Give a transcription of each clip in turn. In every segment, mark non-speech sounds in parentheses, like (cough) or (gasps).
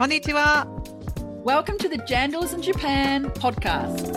Konnichiwa. Welcome to the Jandals in Japan podcast.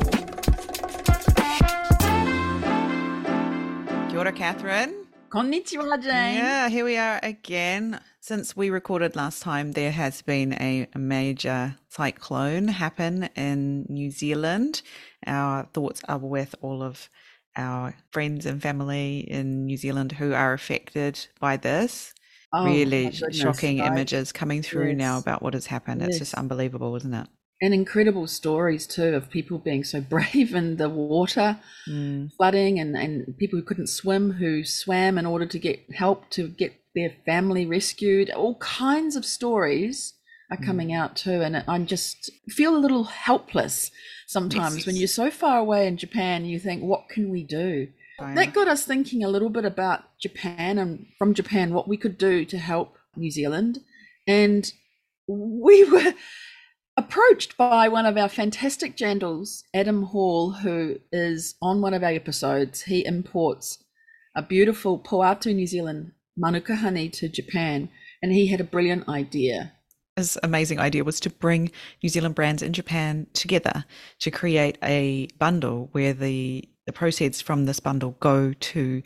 Kia ora, Catherine. Konnichiwa, Jayne. Yeah, here we are again. Since we recorded last time, there has been a, a major cyclone happen in New Zealand. Our thoughts are with all of our friends and family in New Zealand who are affected by this. Oh, really shocking images coming through now about what has happened. It's just unbelievable, isn't it? And incredible stories too of people being so (laughs) brave in the water, Mm. flooding, and, and people who couldn't swim who swam in order to get help to get their family rescued. All kinds of stories are Mm. coming out too. And I just feel a little helpless sometimes when you're so far away in Japan, you think, what can we do? That got us thinking a little bit about Japan and from Japan what we could do to help New Zealand. And we were approached by one of our fantastic jandals, Adam Hall, who is on one of our episodes. He imports a beautiful Poatu New Zealand Manuka honey to Japan, and he had a brilliant idea. his amazing idea was to bring New Zealand brands in Japan together to create a bundle where the the proceeds from this bundle go to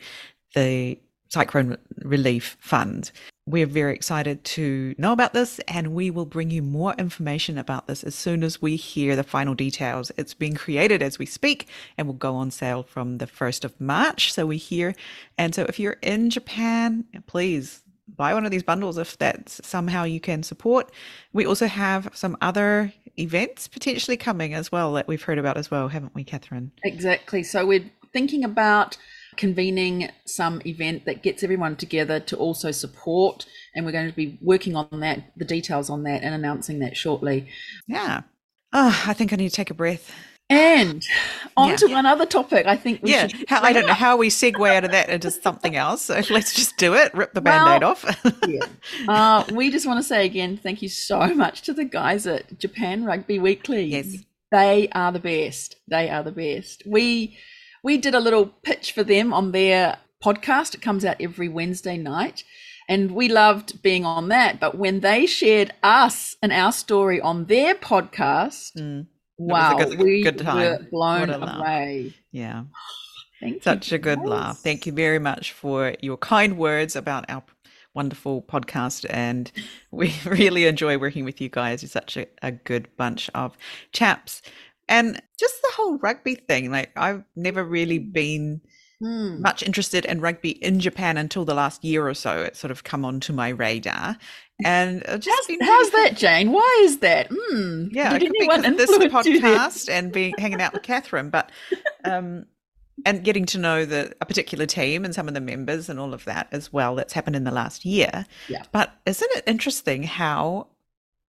the cyclone relief fund. We're very excited to know about this and we will bring you more information about this as soon as we hear the final details. It's being created as we speak and will go on sale from the 1st of March. So we hear. And so if you're in Japan, please buy one of these bundles if that's somehow you can support. We also have some other events potentially coming as well that we've heard about as well, haven't we, Catherine? Exactly. So we're thinking about convening some event that gets everyone together to also support, and we're going to be working on that, the details on that, and announcing that shortly. Yeah. Oh, I think I need to take a breath. And on Yeah. to one other topic. I think we yeah. should How, I don't know how we segue out of that into something else. So (laughs) let's just do it. Rip the Well, band aid off. Yeah. (laughs) Uh, we just want to say again, thank you so much to the guys at Japan Rugby Weekly. Yes. They are the best. They are the best. We we did a little pitch for them on their podcast. It comes out every Wednesday night. And we loved being on that. But when they shared us and our story on their podcast, Mm, wow, good- we good time. were blown What a laugh. away. yeah. (gasps) Thank Such a good guys. laugh. Thank you very much for your kind words about our wonderful podcast. And (laughs) we (laughs) really enjoy working with you guys. You're such a, a good bunch of chaps. And just the whole rugby thing, like I've never really been Hmm. much interested in rugby in Japan until the last year or so. It's sort of come onto my radar. And just How's, been how's that, Jayne? Why is that? Hmm. yeah, it could be anyone because of this podcast and being hanging out with Catherine, but um, and getting to know the a particular team and some of the members and all of that as well. That's happened in the last year. Yeah. But isn't it interesting how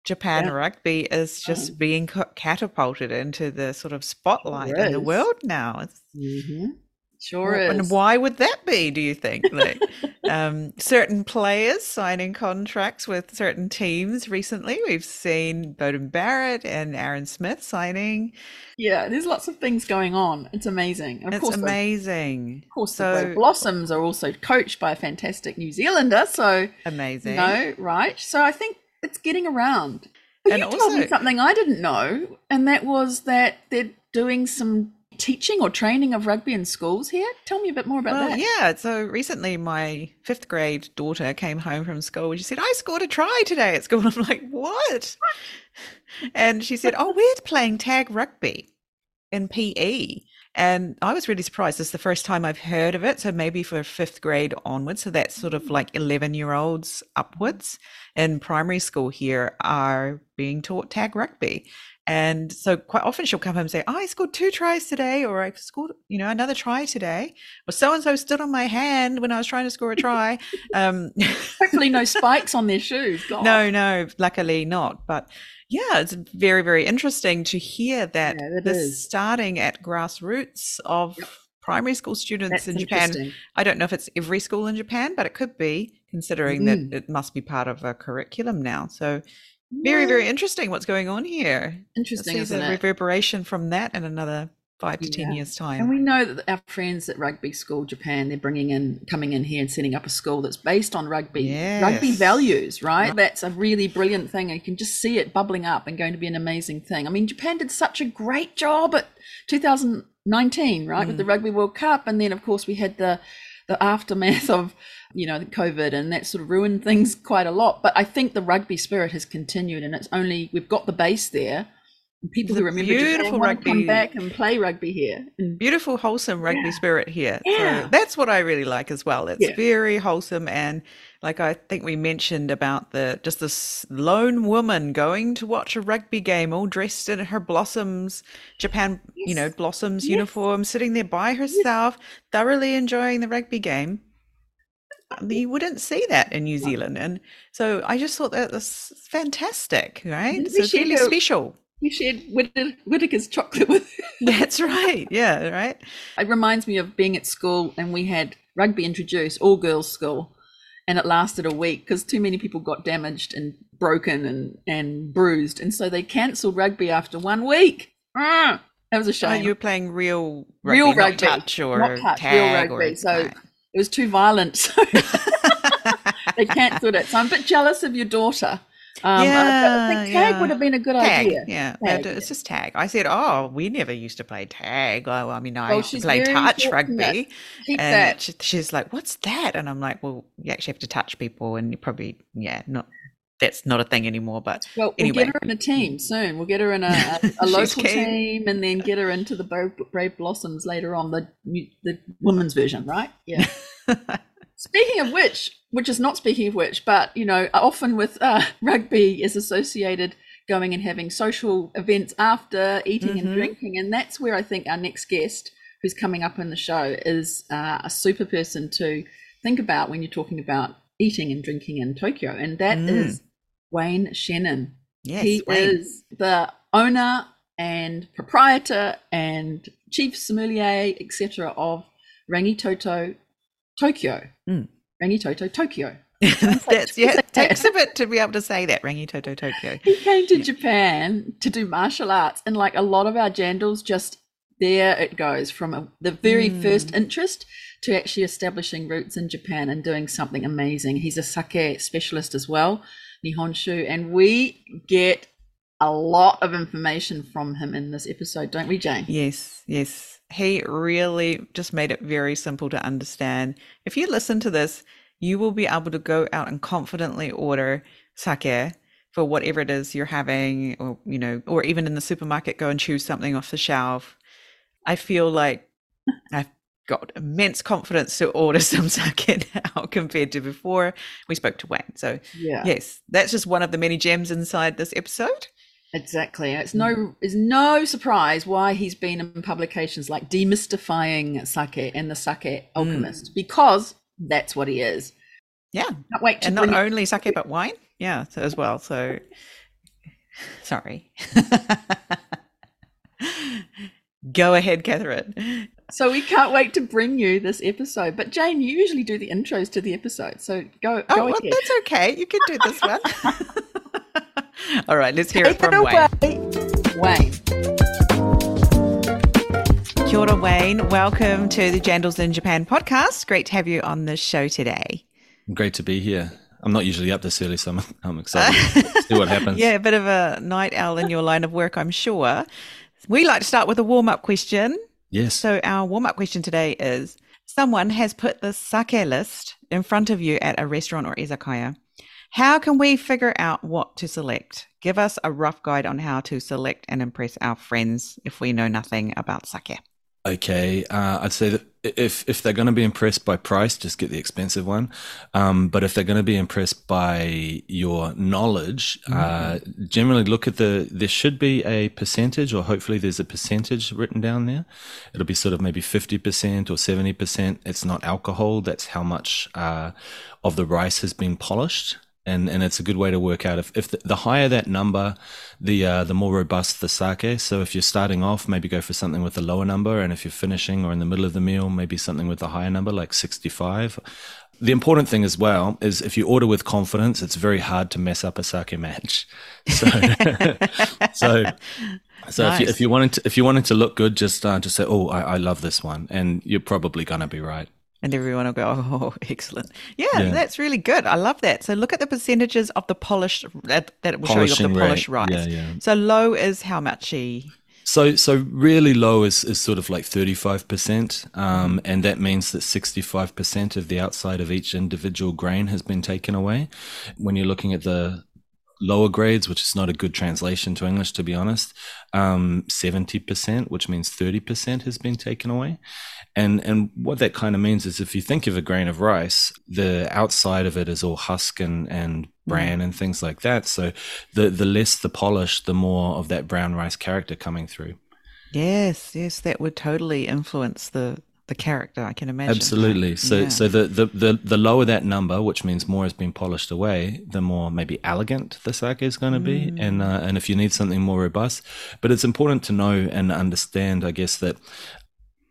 Japan Yeah. rugby is just being catapulted into the sort of spotlight in the world now? Mm-hmm. Sure is. And why would that be, do you think? Like (laughs) um, certain players signing contracts with certain teams recently. We've seen Beauden Barrett and Aaron Smith signing. Yeah, there's lots of things going on. It's amazing. Of it's course, the, amazing. of course, so Brave Blossoms are also coached by a fantastic New Zealander. So, amazing. no, right? So I think it's getting around. But And you told me something I didn't know, and that was that they're doing some teaching or training of rugby in schools here. Tell me a bit more about Well, that. yeah. So recently, my fifth grade daughter came home from school and she said, I scored a try today at school. (laughs) I'm like, what? And she said, Oh, we're playing tag rugby in PE. And I was really surprised. This is the first time I've heard of it. So maybe for fifth grade onwards. So that's sort of mm. like 11 year olds upwards in primary school here are being taught tag rugby. And so quite often she'll come home and say, oh, I scored two tries today, or I scored, you know, another try today. Or so and so stood on my hand when I was trying to score a (laughs) try. Um, Hopefully, no (laughs) spikes on their shoes. God. no, no, luckily not. But yeah, it's very, very interesting to hear that Yeah, this is. starting at grassroots of primary school students That's in Japan. I don't know if it's every school in Japan, but it could be, considering Mm. that it must be part of a curriculum now. So very, very interesting what's going on here. Let's interesting, see isn't the it? reverberation from that in another five to ten years time. And we know that our friends at Rugby School Japan, they're bringing in, coming in here and setting up a school that's based on rugby, rugby values, right? Right. That's a really brilliant thing. And you can just see it bubbling up and going to be an amazing thing. I mean, Japan did such a great job at 2019, right, with the Mm. Rugby World Cup. And then, of course, we had the, the aftermath of, you know, the COVID and that sort of ruined things quite a lot. But I think the rugby spirit has continued and it's only, we've got the base there. People who remember beautiful want to come back and play rugby here. Mm. Beautiful, wholesome rugby Yeah. spirit here. Yeah. So that's what I really like as well. It's Yeah. very wholesome and like I think we mentioned about the just this lone woman going to watch a rugby game all dressed in her blossoms Japan, you know, blossoms Yes. uniform, sitting there by herself, thoroughly enjoying the rugby game. You wouldn't see that in New Zealand. And so I just thought that was fantastic, right? So it's really special. We shared Whittaker's chocolate with (laughs) That's right. Yeah, right. It reminds me of being at school and we had rugby introduced, all girls school, and it lasted a week because too many people got damaged and broken and, and bruised. And so they cancelled rugby after one week. Ah, that was a Oh, shame. you were playing real rugby, real not rugby, touch or not touch, tag real or so it was too violent. So (laughs) (laughs) they cancelled it. So I'm a bit jealous of your daughter. Um, I- I Yeah, think tag yeah. would have been a good tag, idea. yeah, Tag, yeah. it's just tag. I said, oh, we never used to play tag. Oh, I mean, I Well, used to play touch rugby, and that. she, she's like, what's that? And I'm like, well, you actually have to touch people, and you probably, yeah, not that's not a thing anymore. But Well, Anyway. we'll get her in a team soon. We'll get her in a, a, (laughs) a local keen. team, and then get her into the Brave, Brave Blossoms later on, the the women's version, right? Yeah. (laughs) speaking of which, which is not speaking of which, but you know, often with uh, (laughs) rugby is associated going and having social events after eating Mhm. and drinking, and that's where I think our next guest, who's coming up in the show, is uh, a super person to think about when you're talking about eating and drinking in Tokyo, and that is Mm. Wayne Shennen. yes, he Wayne. is the owner and proprietor and chief sommelier, etc., of Rangitoto Tokyo. Mm. Rangitoto Tokyo. (laughs) that's yeah. It takes a bit to be able to say that. Rangitoto Tokyo. He came to Japan to do martial arts, and like a lot of our jandals, just there it goes from a, the very Mm. first interest to actually establishing roots in Japan and doing something amazing. He's a sake specialist as well, Nihonshu, and we get a lot of information from him in this episode, don't we, Jayne? Yes, yes. He really just made it very simple to understand. If you listen to this, you will be able to go out and confidently order sake for whatever it is you're having, or, you know, or even in the supermarket, go and choose something off the shelf. I feel like (laughs) I've got immense confidence to order (laughs) some sake now compared to before we spoke to Wayne. So, Yeah. yes, that's just one of the many gems inside this episode. Exactly. It's Mm. no it's no surprise why he's been in publications like demystifying sake and the Mm. sake alchemist because that's what he is. Yeah. Can't wait to and not only sake but wine yeah so as well so (laughs) sorry (laughs) go ahead catherine So we can't wait to bring you this episode. But Jayne, you usually do the intros to the episode, so go oh go well, that's okay you can do this one (laughs) all right let's hear Take it from it wayne away, Wayne. kia ora wayne welcome to the jandals in japan podcast great to have you on the show today Great to be here. I'm not usually up this early, so I'm, I'm excited to (laughs) see what happens. yeah a bit of a night owl in your line of work i'm sure we like to start with a warm-up question Yes. So our warm-up question today is: Someone has put the sake list in front of you at a restaurant or izakaya. How can we figure out what to select? Give us a rough guide on how to select and impress our friends if we know nothing about sake. Okay. Uh, I'd say that if if they're going to be impressed by price, just get the expensive one. Um, but if they're going to be impressed by your knowledge, uh, generally look at the. There should be a percentage, or hopefully there's a percentage written down there. It'll be sort of maybe fifty percent or seventy percent. It's not alcohol. That's how much uh, of the rice has been polished. And, and it's a good way to work out if, if the, the higher that number, the uh, the more robust the sake. So if you're starting off, maybe go for something with a lower number, and if you're finishing or in the middle of the meal, maybe something with a higher number, like 65. the important thing as well is if you order with confidence, it's very hard to mess up a sake match. (laughs) So, so, so nice. if, you, if you wanted to, if you wanted to look good, just uh, just say, "Oh, I, I love this one," and you're probably gonna be right. And everyone will go, "Oh, (laughs) excellent! Yeah, yeah, that's really good. I love that." So look at the percentages of the polish that, that it will Polishing show you of the polished rice. Yeah, yeah. So low is how much he so, so really low is, is sort of like 35%. Um, and that means that 65% of the outside of each individual grain has been taken away. When you're looking at the lower grades, which is not a good translation to English, to be honest, um, 70%, which means 30% has been taken away. And, and what that kind of means is if you think of a grain of rice, the outside of it is all husk and, and bran mm. and things like that. So the, the less the polish, the more of that brown rice character coming through. Yes, yes, that would totally influence the the character. I can imagine. Absolutely. So, yeah. so the, the the the lower that number, which means more has been polished away, the more maybe elegant the sake is going to be, mm. and uh, and if you need something more robust, but it's important to know and understand, I guess, that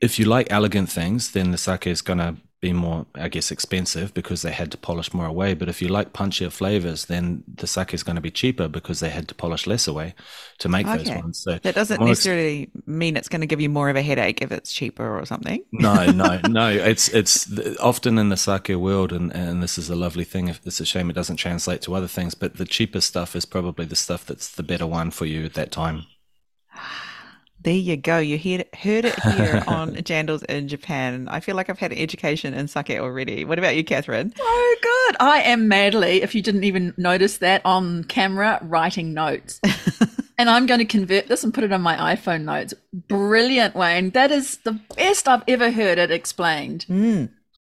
if you like elegant things, then the sake is going to be more, I guess, expensive because they had to polish more away. But if you like punchier flavors, then the sake is going to be cheaper because they had to polish less away to make okay. those ones. So that doesn't necessarily mean it's going to give you more of a headache if it's cheaper or something. (laughs) No, no, no. It's it's often in the sake world, and and this is a lovely thing. It's a shame it doesn't translate to other things, but the cheaper stuff is probably the stuff that's the better one for you at that time. (sighs) There you go. You heard it, heard it here (laughs) on Jandals in Japan. I feel like I've had an education in sake already. What about you, Catherine? Oh, good. I am madly, if you didn't even notice that, on camera writing notes. (laughs) and I'm going to convert this and put it on my iPhone notes. Brilliant, Wayne. That is the best I've ever heard it explained. Mm.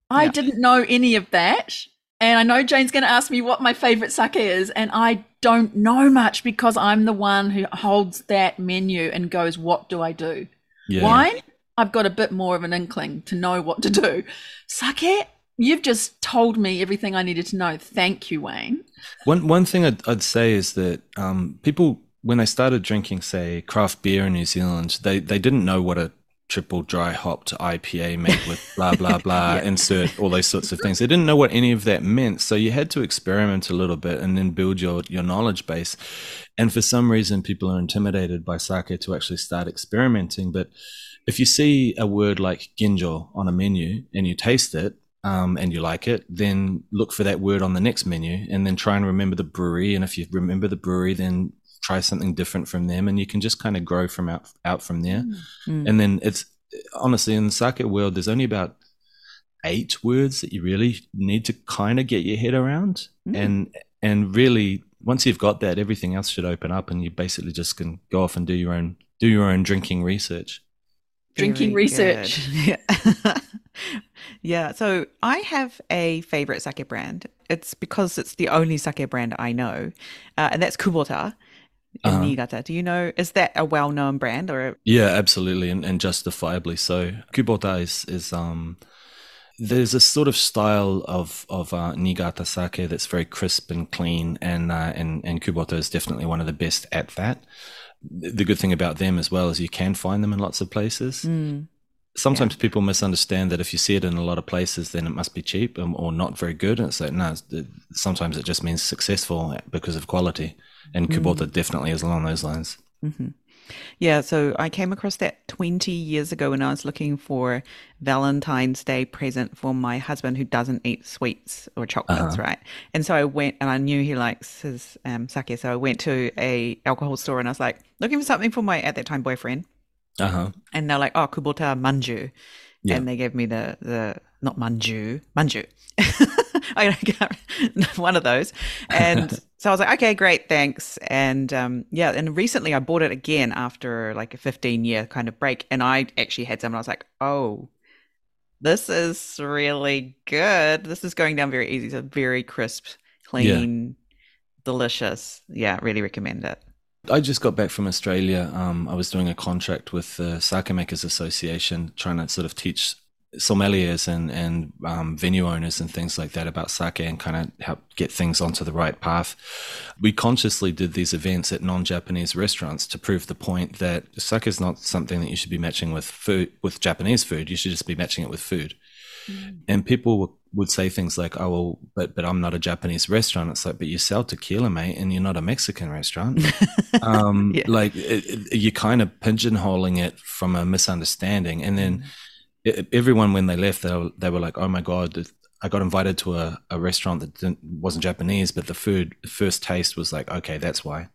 I yeah. didn't know any of that. And I know Jayne's going to ask me what my favorite sake is, and I don't know much because I'm the one who holds that menu and goes, "What do I do?" Yeah. Wine, I've got a bit more of an inkling to know what to do. Sake, you've just told me everything I needed to know. Thank you, Wayne. One one thing I'd, I'd say is that um, people when they started drinking, say, craft beer in New Zealand, they they didn't know what a triple dry hopped IPA made with blah blah (laughs) blah yeah. insert all those sorts of things. They didn't know what any of that meant, so you had to experiment a little bit and then build your your knowledge base. And for some reason, people are intimidated by sake to actually start experimenting. But if you see a word like ginjo on a menu and you taste it, um, and you like it, then look for that word on the next menu and then try and remember the brewery. And if you remember the brewery, then try something different from them and you can just kind of grow from out out from there mm. and then it's honestly in the sake world there's only about eight words that you really need to kind of get your head around mm. and and really once you've got that everything else should open up and you basically just can go off and do your own do your own drinking research drinking Very research yeah. (laughs) yeah so i have a favorite sake brand it's because it's the only sake brand i know uh, and that's kubota in uh-huh. Niigata. Do you know, is that a well known brand or? Yeah, absolutely. And, and justifiably so. Kubota is, is, um, there's a sort of style of of uh, Niigata sake that's very crisp and clean, and uh, and and Kubota is definitely one of the best at that. The good thing about them as well is you can find them in lots of places. Mm. Sometimes yeah. people misunderstand that if you see it in a lot of places, then it must be cheap or, or not very good. And it's like no, sometimes it just means successful because of quality and Kubota mm. definitely is along those lines. Mm-hmm. Yeah, so I came across that 20 years ago when I was looking for Valentine's Day present for my husband who doesn't eat sweets or chocolates, uh-huh. right? And so I went and I knew he likes his um, sake, so I went to a alcohol store and I was like looking for something for my at that time boyfriend. Uh-huh. And they're like, "Oh, Kubota manju." Yeah. And they gave me the the not manju, manju. (laughs) (laughs) I got (laughs) one of those. And (laughs) so I was like, okay, great, thanks. And um, yeah, and recently I bought it again after like a 15 year kind of break. And I actually had some and I was like, oh, this is really good. This is going down very easy. It's a very crisp, clean, yeah. delicious. Yeah, really recommend it. I just got back from Australia. Um, I was doing a contract with the Sake Makers Association, trying to sort of teach sommeliers and and um, venue owners and things like that about sake and kind of help get things onto the right path. We consciously did these events at non-Japanese restaurants to prove the point that sake is not something that you should be matching with food with Japanese food. You should just be matching it with food. Mm. And people were would say things like, "Oh, well, but but I'm not a Japanese restaurant." It's like, but you sell tequila, mate, and you're not a Mexican restaurant. (laughs) um, Yeah. Like it, it- you're kind of pigeonholing it from a misunderstanding, and then Mm-hmm. Everyone when they left, they were, they were like, "Oh my god." I got invited to a, a restaurant that didn't, wasn't Japanese, but the food, the first taste was like, okay, that's why.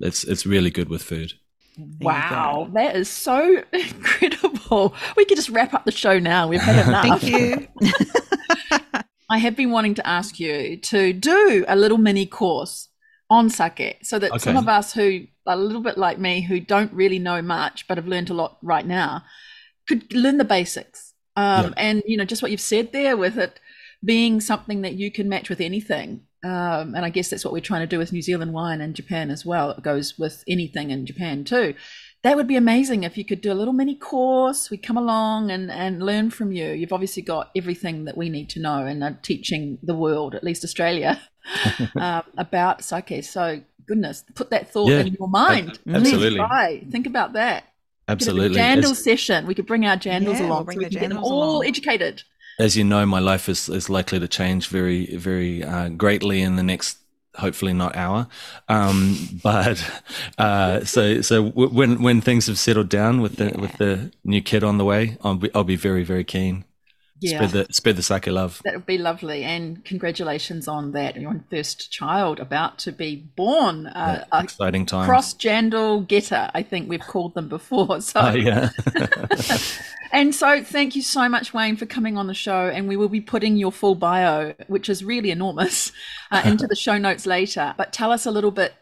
It's it's really good with food. There you go. Wow, that is so (laughs) incredible. We could just wrap up the show now. We've had (laughs) enough. Thank you. (laughs) I have been wanting to ask you to do a little mini course on sake so that some of us who are a little bit like me who don't really know much but have learned a lot right now could learn the basics. Um, Yeah. And, you know, just what you've said there with it being something that you can match with anything. Um, and I guess that's what we're trying to do with New Zealand wine and Japan as well. It goes with anything in Japan too. That would be amazing if you could do a little mini course. We come along and, and learn from you. You've obviously got everything that we need to know and are teaching the world, at least Australia, (laughs) um, about sake. So, goodness, put that thought Yeah, in your mind. absolutely. Please try. Think about that. Absolutely. Get a As- jandal session. We could bring our jandals Yeah, we'll along bring so we the can get them all along. educated. as you know, my life is, is likely to change very, very uh, greatly in the next, hopefully not hour. Um, (laughs) but uh, so so w- when when things have settled down with the with the new kid on the way, I'll be I'll be very very keen. Yeah. Spread the spread the sake love. That would be lovely. And congratulations on that. Your first child about to be born. Uh, Exciting time. cross jandal getter, I think we've called them before. (laughs) So, Oh, yeah. (laughs) and so thank you so much, Wayne, for coming on the show. And we will be putting your full bio, which is really enormous, uh, (laughs) into the show notes later. But tell us a little bit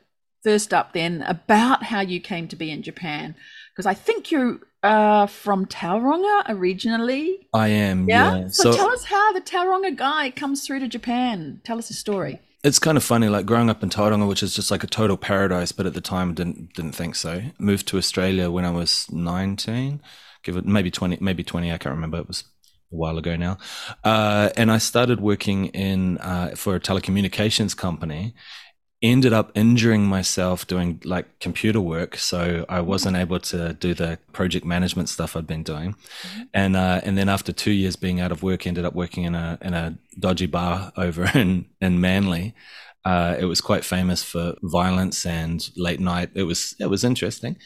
first up then about how you came to be in Japan. Because I think you're uh, from Tauranga originally. I am. Yeah. Yeah. So, tell us how the Tauranga guy comes through to Japan. Tell us a story. it's kind of funny, like growing up in Tauranga, which is just like a total paradise, but at the time didn't didn't think so. Moved to Australia when I was nineteen, give it maybe twenty, maybe twenty. I can't remember. It was a while ago now, uh, and I started working in uh, for a telecommunications company. Ended up injuring myself doing like computer work, so I wasn't able to do the project management stuff I'd been doing, and uh, and then after two years being out of work, ended up working in a in a dodgy bar over (laughs) in in Manly. Uh, it was quite famous for violence and late night. It was it was interesting.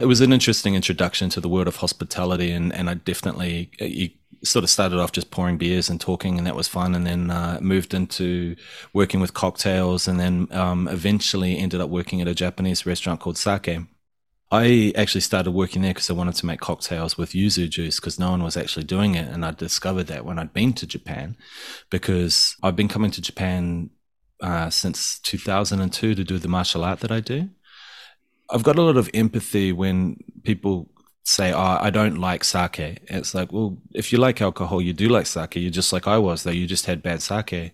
It was an interesting introduction to the world of hospitality, and and I definitely you sort of started off just pouring beers and talking, and that was fun, and then uh, moved into working with cocktails, and then um, eventually ended up working at a Japanese restaurant called Sake. I actually started working there because I wanted to make cocktails with yuzu juice because no one was actually doing it. And I discovered that when I'd been to Japan because I've been coming to Japan uh, since 2002 to do the martial art that I do. I've got a lot of empathy when people say, Oh, I don't like sake. It's like, well, if you like alcohol, you do like sake. You're just like I was, though. You just had bad sake.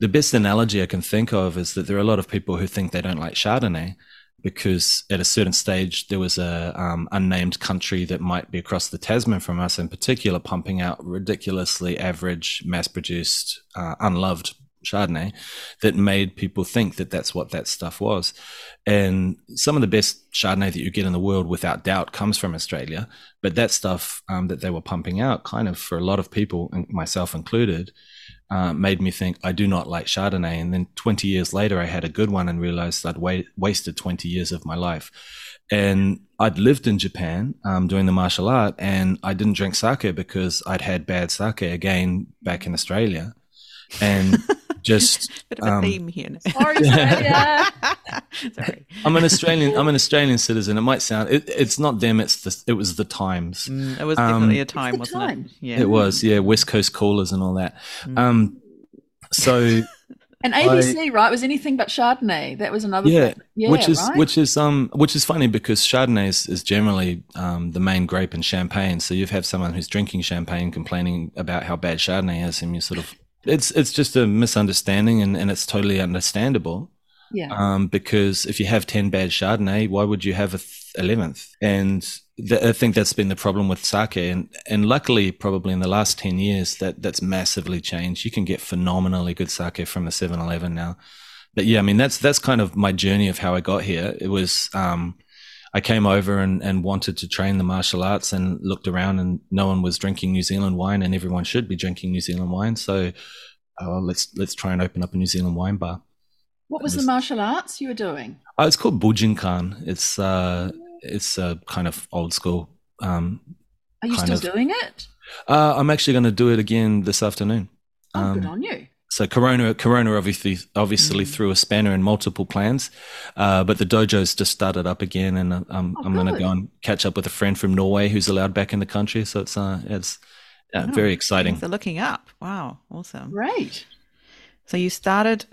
The best analogy I can think of is that there are a lot of people who think they don't like Chardonnay because at a certain stage there was a um, unnamed country that might be across the Tasman from us in particular pumping out ridiculously average mass-produced uh, unloved Chardonnay that made people think that that's what that stuff was. And some of the best Chardonnay that you get in the world, without doubt, comes from Australia. But that stuff um, that they were pumping out, kind of for a lot of people, and myself included, uh, made me think I do not like Chardonnay. And then 20 years later, I had a good one and realized I'd wa- wasted 20 years of my life. And I'd lived in Japan um, doing the martial art, and I didn't drink sake because I'd had bad sake again back in Australia. And just (laughs) Bit of a Um, theme here. Sorry, (laughs) Sorry. I'm an Australian. I'm an Australian citizen. It might sound. It, it's not them. It's the. It was the times. Mm, it was Um, definitely a time, wasn't time. it? Yeah. It was. Yeah. West Coast Coolers and all that. Mm. Um. So (laughs) and ABC, right, was anything but Chardonnay. That was another yeah, thing. Yeah, which is right? which is um which is funny because Chardonnay is, is generally um the main grape in champagne. So you have have someone who's drinking champagne complaining about how bad Chardonnay is, and you sort of it's it's just a misunderstanding, and and it's totally understandable. yeah. um, because if you have 10 bad Chardonnay, why would you have a th- 11th? And th- I think that's been the problem with sake. And, and luckily, probably in the last 10 years, that that's massively changed. You can get phenomenally good sake from a 7 Eleven now. But yeah, I mean, that's, that's kind of my journey of how I got here. It was, um, I came over and, and wanted to train the martial arts and looked around and no one was drinking New Zealand wine and everyone should be drinking New Zealand wine. So uh, let's let's try and open up a New Zealand wine bar. What was, was the martial arts you were doing? Oh, it's called Bujinkan. It's uh, it's a kind of old school. Um, Are you still of, doing it? Uh, I'm actually going to do it again this afternoon. Oh, um, good on you. So Corona, Corona obviously obviously mm. threw a spanner in multiple plans, uh, but the dojo's just started up again, and uh, um, oh, I'm going to go and catch up with a friend from Norway who's allowed back in the country. So it's uh, it's uh, oh, very exciting. So looking up, wow, awesome, great. So you started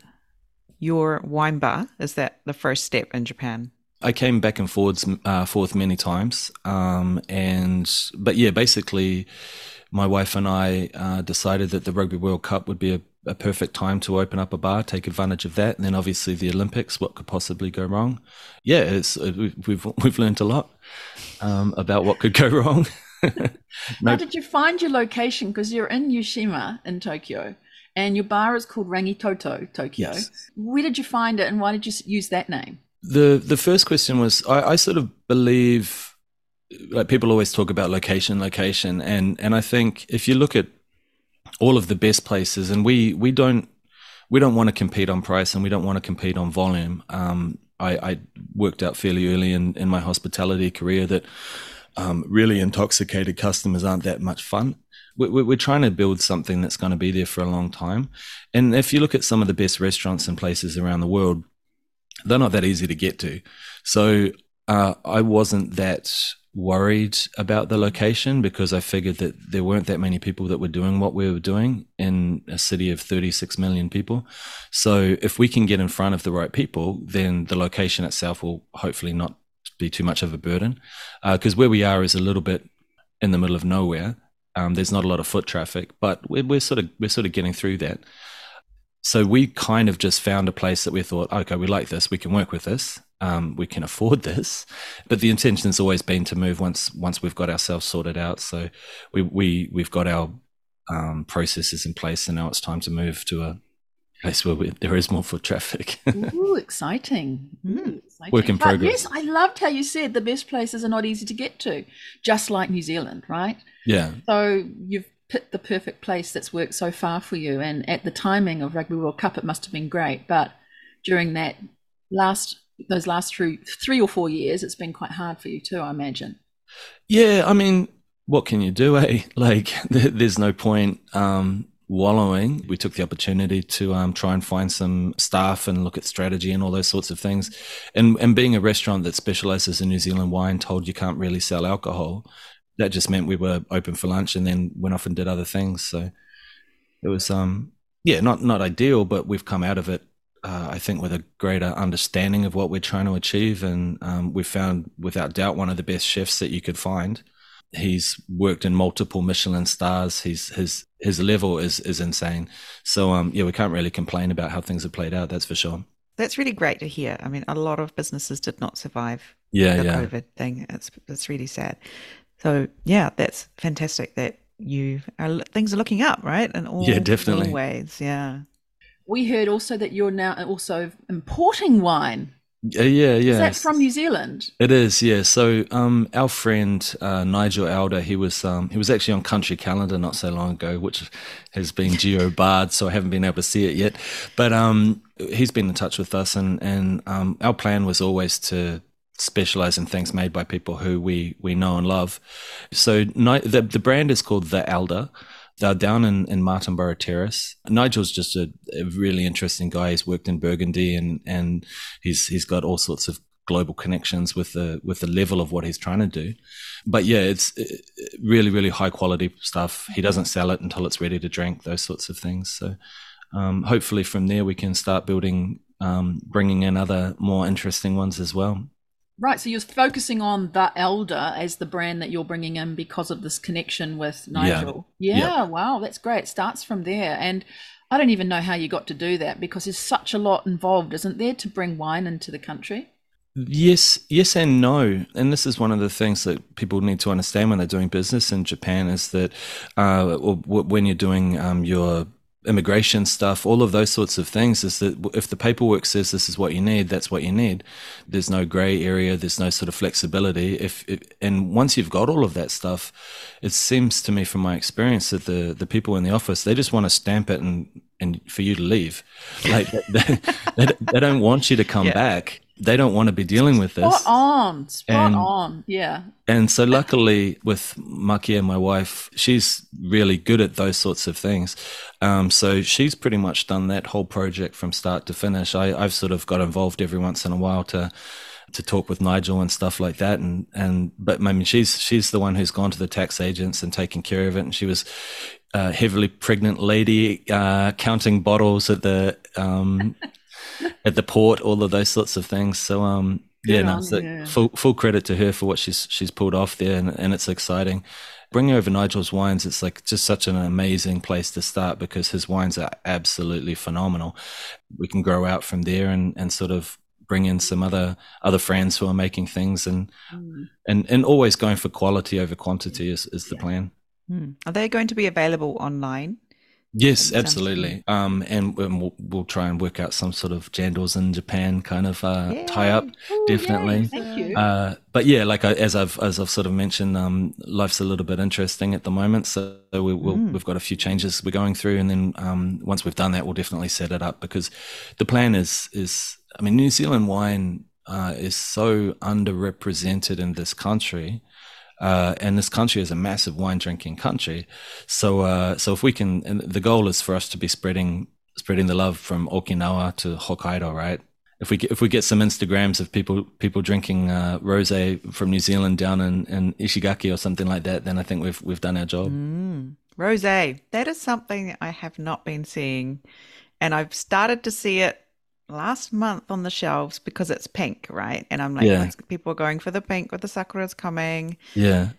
your wine bar. Is that the first step in Japan? I came back and forwards, uh, forth many times, um, and but yeah, basically, my wife and I uh, decided that the Rugby World Cup would be a, a, perfect time to open up a bar, take advantage of that, and then obviously the Olympics. What could possibly go wrong? Yeah, it's uh, we've we've learned a lot um, about what could go (laughs) wrong. no. (laughs) How did you find your location? Because you're in Yushima in Tokyo and your bar is called Rangitoto Tokyo. Yes. Where did you find it, and why did you use that name? The the first question was I, I sort of believe like people always talk about location, location, and and I think if you look at all of the best places, and we we don't we don't want to compete on price, and we don't want to compete on volume. Um, I, I worked out fairly early in in my hospitality career that um, really intoxicated customers aren't that much fun we're, trying to build something that's going to be there for a long time. And if you look at some of the best restaurants and places around the world, they're not that easy to get to. So uh, I wasn't that worried about the location because I figured that there weren't that many people that were doing what we were doing in a city of 36 million people. So if we can get in front of the right people, then the location itself will hopefully not be too much of a burden. Because uh, where we are is a little bit in the middle of nowhere. Um, there's not a lot of foot traffic, but we're, we're sort of we're sort of getting through that. So we kind of just found a place that we thought, okay, we like this, we can work with this, um, we can afford this. But the intention has always been to move once once we've got ourselves sorted out. So we we we've got our um, processes in place, and now it's time to move to a place where we, there is more foot traffic. (laughs) Ooh, exciting. Mm, exciting. Work in but progress. Yes, I loved how you said the best places are not easy to get to, just like New Zealand, right? Yeah. So you've picked the perfect place that's worked so far for you. And at the timing of Rugby World Cup, it must have been great. But during that last, those last three, three or four years, it's been quite hard for you too, I imagine. Yeah. I mean, what can you do, (laughs) eh? Like, there's no point um, wallowing. We took the opportunity to um, try and find some staff and look at strategy and all those sorts of things. And and being a restaurant that specializes in New Zealand wine, told you can't really sell alcohol, that just meant we were open for lunch and then went off and did other things. So it was um yeah not not ideal, but we've come out of it. Uh, I think with a greater understanding of what we're trying to achieve, and um, we found without doubt one of the best chefs that you could find he's worked in multiple Michelin stars. He's his his level is is insane. So um yeah, we can't really complain about how things have played out. That's for sure. That's really great to hear. I mean, a lot of businesses did not survive yeah, the yeah. COVID thing. It's it's really sad. So yeah, that's fantastic that you are things are looking up, right? And all yeah, definitely ways. Yeah. We heard also that you're now also importing wine. Uh, yeah, yeah. Is that from New Zealand? It is, yeah. So, um, our friend uh, Nigel Elder, he was um, he was actually on Country Calendar not so long ago, which has been geo barred, so I haven't been able to see it yet. But um, he's been in touch with us, and and um, our plan was always to specialize in things made by people who we we know and love. So, the the brand is called The Elder. They're down in, in Martinborough Terrace. Nigel's just a, a, really interesting guy. He's worked in Burgundy and, and he's he's got all sorts of global connections with the with the level of what he's trying to do. But yeah, it's really really high quality stuff. He doesn't sell it until it's ready to drink. Those sorts of things. So um, hopefully from there we can start building, um, bringing in other more interesting ones as well. Right, so you're focusing on the Elder as the brand that you're bringing in because of this connection with Nigel. Yeah, yeah, yeah. wow, that's great. It starts from there, and I don't even know how you got to do that because there's such a lot involved, isn't there, to bring wine into the country? Yes, yes, and no. And this is one of the things that people need to understand when they're doing business in Japan is that uh, when you're doing um, your immigration stuff, all of those sorts of things is that if the paperwork says this is what you need, that's what you need. There's no gray area. There's no sort of flexibility. If, if and once you've got all of that stuff, it seems to me from my experience that the, the people in the office, they just want to stamp it and, and for you to leave. Like (laughs) they, they, they don't want you to come yeah. back they don't want to be dealing with this. Spot on, spot and, on, yeah. And so, luckily, with Makia, my wife, she's really good at those sorts of things. Um, so she's pretty much done that whole project from start to finish. I, I've sort of got involved every once in a while to to talk with Nigel and stuff like that. And and but I mean, she's she's the one who's gone to the tax agents and taken care of it. And she was a heavily pregnant lady uh, counting bottles at the um, at the port, all of those sorts of things. So um, yeah, no, so yeah. full full credit to her for what she's she's pulled off there, and, and it's exciting. Bringing over Nigel's wines, it's like just such an amazing place to start because his wines are absolutely phenomenal. We can grow out from there and and sort of bring in some other other friends who are making things and mm. and and always going for quality over quantity is is the yeah. plan. Mm. Are they going to be available online? Yes, absolutely. Um, and, and we'll, we'll, try and work out some sort of Jandals in Japan kind of uh, tie up, Ooh, definitely. Thank you. Uh, but yeah, like I, as I've as I've sort of mentioned, um, life's a little bit interesting at the moment, so we, we'll, mm. we've got a few changes we're going through, and then um, once we've done that, we'll definitely set it up because the plan is is I mean, New Zealand wine uh, is so underrepresented in this country uh, and this country is a massive wine drinking country. So, uh, so if we can, the goal is for us to be spreading spreading the love from Okinawa to Hokkaido, right? If we get, if we get some Instagrams of people people drinking uh, rosé from New Zealand down in, in Ishigaki or something like that, then I think we've we've done our job. Mm. Rosé, that is something I have not been seeing, and I've started to see it last month on the shelves because it's pink, right? And I'm like, yeah. people are going for the pink with the sakura's coming. Yeah.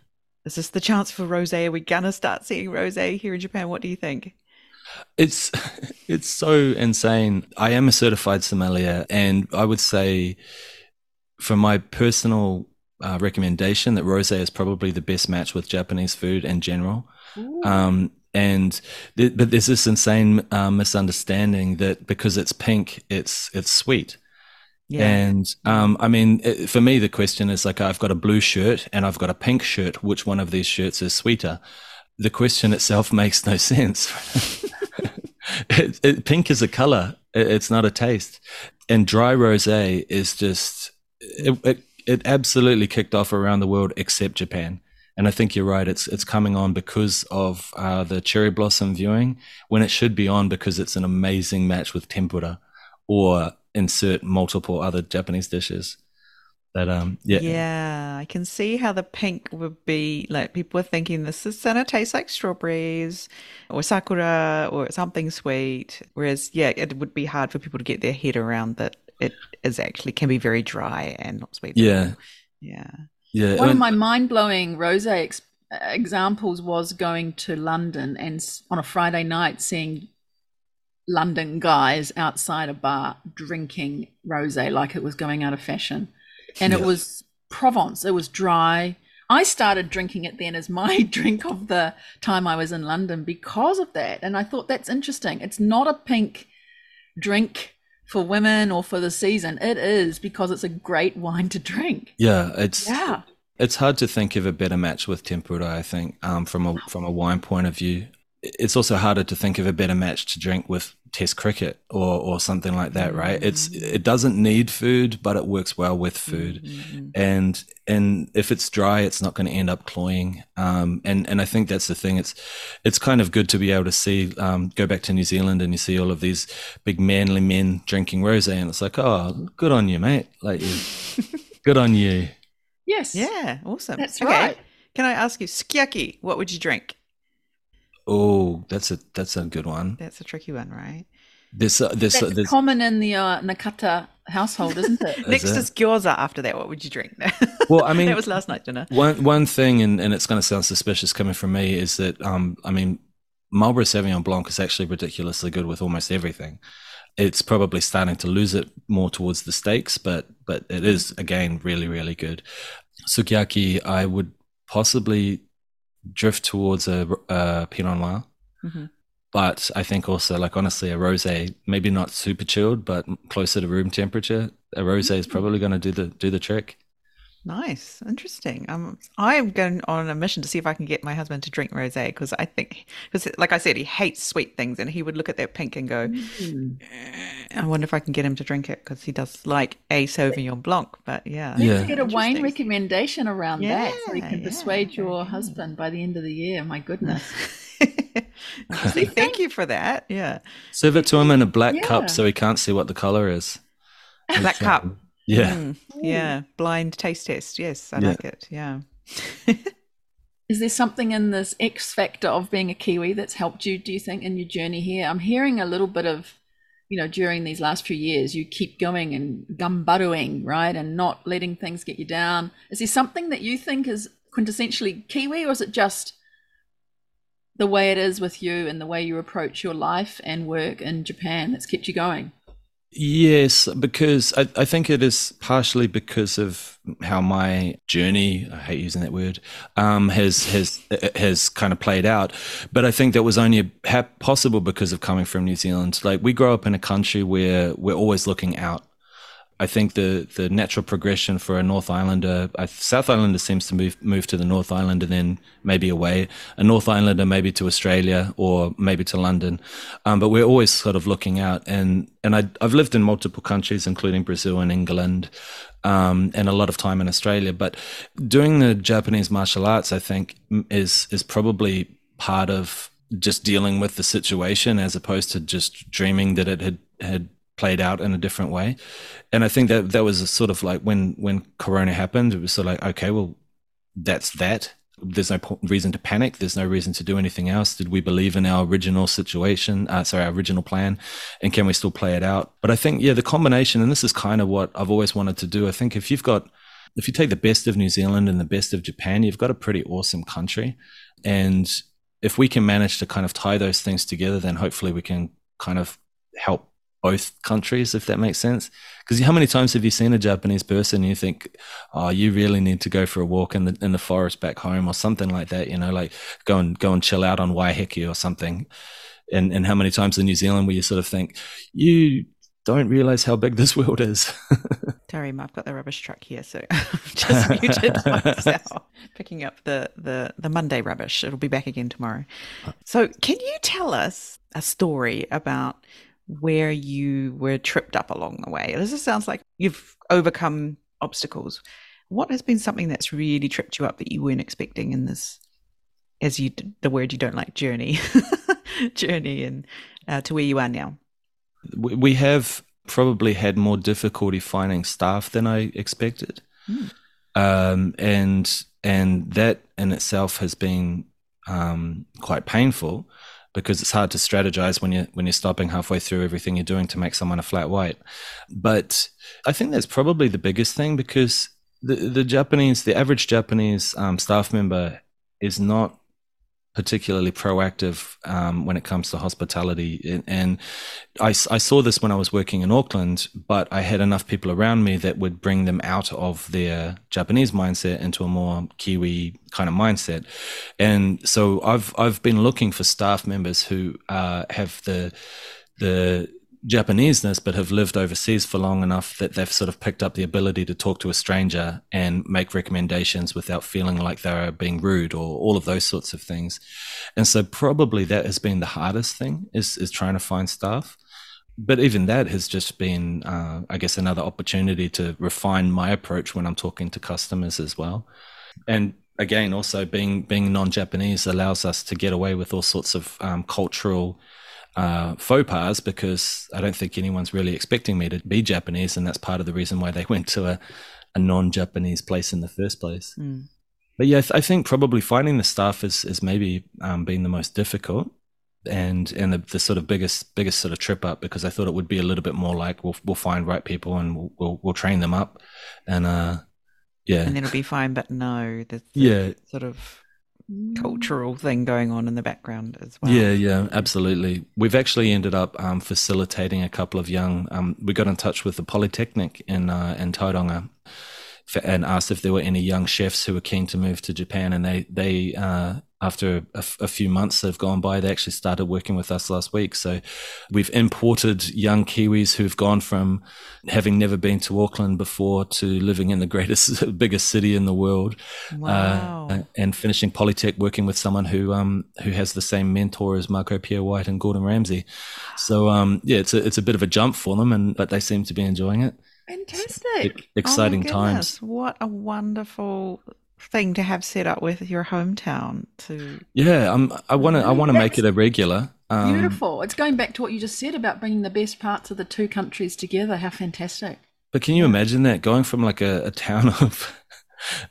Is this the chance for rose? Are we gonna start seeing rose here in Japan? What do you think? It's (laughs) it's so insane. I am a certified sommelier, and I would say, from my personal uh, recommendation, that rose is probably the best match with Japanese food in general. Um, and th- but there's this insane uh, misunderstanding that because it's pink, it's it's sweet. Yeah. And um, I mean, it, for me, the question is like, I've got a blue shirt and I've got a pink shirt. Which one of these shirts is sweeter? The question itself (laughs) makes no sense. (laughs) it, it, pink is a color; it's not a taste. And dry rosé is just it, it absolutely kicked off around the world except Japan. And I think you're right. It's it's coming on because of uh, the cherry blossom viewing when it should be on because it's an amazing match with tempura, or insert multiple other Japanese dishes. That um yeah yeah I can see how the pink would be like people are thinking this is gonna taste like strawberries or sakura or something sweet whereas yeah it would be hard for people to get their head around that it is actually can be very dry and not sweet. Yeah, yeah. Yeah. One of my mind blowing rose ex- examples was going to London and on a Friday night seeing London guys outside a bar drinking rose like it was going out of fashion. And it was Provence, it was dry. I started drinking it then as my (laughs) drink of the time I was in London because of that. And I thought that's interesting. It's not a pink drink for women or for the season. It is because it's a great wine to drink. Yeah, it's yeah. It's hard to think of a better match with tempura. I think um, from a from a wine point of view, it's also harder to think of a better match to drink with test cricket or or something like that right? Mm. it's it doesn't need food but it works well with food. Mm-hmm. and and if it's dry it's not going to end up cloying. Um, and and i think that's the thing. It's it's kind of good to be able to see um, go back to new zealand and you see all of these big manly men drinking rosé and it's like oh good on you mate. Like you (laughs) good on you. Yes. Yeah awesome. That's okay. right. Can i ask you sukiyaki what would you drink Oh, that's a that's a good one. That's a tricky one, right? This uh, this uh, that's uh, this common in the uh, Nakata household, isn't it? (laughs) Next is, is gyoza. After that, what would you drink? (laughs) well, I mean, that was last night dinner. One one thing, and, and it's going to sound suspicious coming from me, is that um, I mean, Marlborough Sauvignon Blanc is actually ridiculously good with almost everything. It's probably starting to lose it more towards the steaks, but but it is again really really good. Sukiyaki, I would possibly drift towards a, a Pinot Noir. Mm-hmm. but I think also, like honestly, a rosé maybe not super chilled, but closer to room temperature. A rosé is probably going to do the do the trick. Nice, interesting. Um, I'm going on a mission to see if I can get my husband to drink rosé because I think, because like I said, he hates sweet things, and he would look at that pink and go, Mm. "Eh." "I wonder if I can get him to drink it because he does like a Sauvignon Blanc." But yeah, Yeah. Let's get a Wayne Interesting. recommendation around that so you can yeah, persuade your yeah. husband by the end of the year. My goodness. (laughs) See, thank you for that. Yeah, Serve it to him in a black Yeah. cup so he can't see what the color is. black cup. Yeah. Mm, yeah, blind taste test. Yes, I Yeah. like it. Yeah. Is there something in this X factor of being a Kiwi that's helped you, do you think, in your journey here? I'm hearing a little bit of, you know, during these last few years, you keep going and gumbaruing, right? And not letting things get you down. Is there something that you think is quintessentially Kiwi, or is it just the way it is with you and the way you approach your life and work in Japan that's kept you going? Yes, because I, I think it is partially because of how my journey, I hate using that word, um, has has has kind of played out. But I think that was only possible because of coming from New Zealand. Like we grow up in a country where we're always looking out. I think the the natural progression for a North Islander, a South Islander seems to move move to the North Island and then maybe away. A North Islander maybe to Australia or maybe to London, um, but we're always sort of looking out. And and I, I've lived in multiple countries, including Brazil and England, um, and a lot of time in Australia. But doing the Japanese martial arts, I think, is is probably part of just dealing with the situation as opposed to just dreaming that it had had played out in a different way. And I think that that was sort of like when when Corona happened, it was sort of like okay, well, that's that. There's no po- reason to panic. There's no reason to do anything else. Did we believe in our original situation? Uh, sorry, our original plan, and can we still play it out? But I think yeah, the combination, and this is kind of what I've always wanted to do. I think if you've got if you take the best of New Zealand and the best of Japan, you've got a pretty awesome country. And if we can manage to kind of tie those things together, then hopefully we can kind of help both countries, if that makes sense. Because how many times have you seen a Japanese person and you think, oh, you really need to go for a walk in the in the forest back home or something like that, you know, like go and go and chill out on Waiheke or something. And and how many times in New Zealand where you sort of think, you don't realize how big this world is. (laughs) Sorry, I've got the rubbish truck here, so (laughs) I've just muted myself. (laughs) Picking up the, the, the Monday rubbish. It'll be back again tomorrow. So, can you tell us a story about where you were tripped up along the way? This sounds like you've overcome obstacles. What has been something that's really tripped you up that you weren't expecting in this, as you the word you don't like, journey, (laughs) journey, and uh, to where you are now? we we have probably had more difficulty finding staff than I expected, Mm. um, and and that in itself has been um, quite painful because it's hard to strategize when you when you're stopping halfway through everything you're doing to make someone a flat white. But I think that's probably the biggest thing because the the Japanese, the average Japanese um, staff member is not particularly proactive um, when it comes to hospitality. And, I, I saw this when I was working in Auckland, but I had enough people around me that would bring them out of their Japanese mindset into a more Kiwi kind of mindset. And so I've I've been looking for staff members who uh, have the the Japaneseness, but have lived overseas for long enough that they've sort of picked up the ability to talk to a stranger and make recommendations without feeling like they're being rude or all of those sorts of things. And so probably that has been the hardest thing is is trying to find staff. But even that has just been, uh, I guess, another opportunity to refine my approach when I'm talking to customers as well. And again, also being being non-Japanese allows us to get away with all sorts of um, cultural uh, faux pas because I don't think anyone's really expecting me to be Japanese, and that's part of the reason why they (laughs) went to a, a non-Japanese place in the first place. Mm. But yeah, I, th- I think probably finding the staff is is maybe um, been the most difficult, and and the, the sort of biggest biggest sort of trip up because I thought it would be a little bit more like we'll we'll find right people and we'll we'll, we'll train them up, and uh, yeah, And then it'll be fine, but no, there's the yeah, sort of cultural thing going on in the background as well. Yeah, yeah, absolutely. We've actually ended up um, facilitating a couple of young. Um, we got in touch with the Polytechnic in uh, in Tauranga f- and asked if there were any young chefs who were keen to move to Japan, and they they uh, after a, a, few months that have gone by, they actually started working with us last week. So we've imported young Kiwis who've gone from having never been to Auckland before to living in the greatest, (laughs) biggest city in the world, wow. uh, and finishing Polytech, working with someone who um, who has the same mentor as Marco Pierre White and Gordon Ramsay. So um, yeah, it's a it's a bit of a jump for them, and but they seem to be enjoying it. Fantastic! exciting oh times. What a wonderful thing to have set up with your hometown to yeah um, i want to i want to make it a regular um, beautiful. It's going back to what you just said about bringing the best parts of the two countries together. How fantastic. But can you imagine that? Going from like a, a town (laughs) of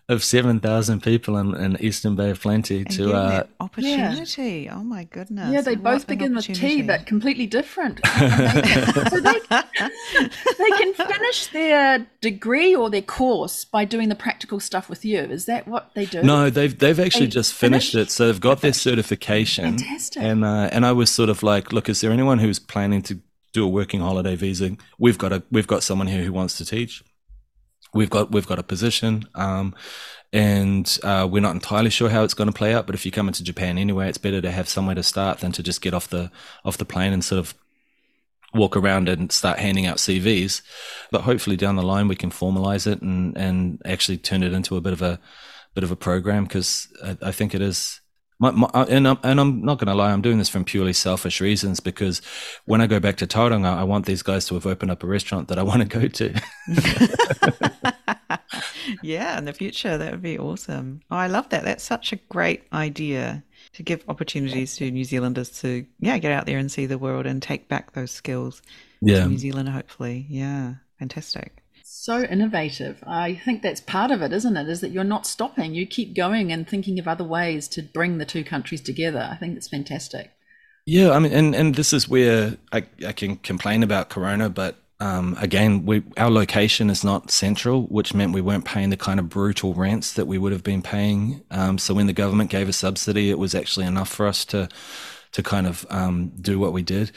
of 7,000 people in, in Eastern Bay of Plenty and to uh, opportunity. Yeah. Oh my goodness. Yeah, they what both begin with T, but completely different. (laughs) so they, they can finish their degree or their course by doing the practical stuff with you. Is that what they do? No, they've they've actually they just finished, finished, it. So they've got their certification. Fantastic. And uh, and I was sort of like, look, is there anyone who's planning to do a working holiday visa? We've got a we've got someone here who wants to teach we've got we've got a position um, and uh, we're not entirely sure how it's going to play out but if you come into japan anyway it's better to have somewhere to start than to just get off the off the plane and sort of walk around and start handing out cvs but hopefully down the line we can formalize it and and actually turn it into a bit of a bit of a program because I, I think it is my, my, uh, and, I'm, and I'm not going to lie, I'm doing this from purely selfish reasons because when I go back to Tauranga, I want these guys to have opened up a restaurant that I want to go to. (laughs) yeah, in the future, that would be awesome. Oh, I love that. That's such a great idea to give opportunities to New Zealanders to, yeah, get out there and see the world and take back those skills yeah. to New Zealand, hopefully. Yeah, fantastic so innovative. I think that's part of it, isn't it? Is that you're not stopping. You keep going and thinking of other ways to bring the two countries together. I think it's fantastic. Yeah, I mean, and, and this is where I, I can complain about Corona, but um, again, we, our location is not central, which meant we weren't paying the kind of brutal rents that we would have been paying. Um, so when the government gave a subsidy, it was actually enough for us to to kind of um, do what we did.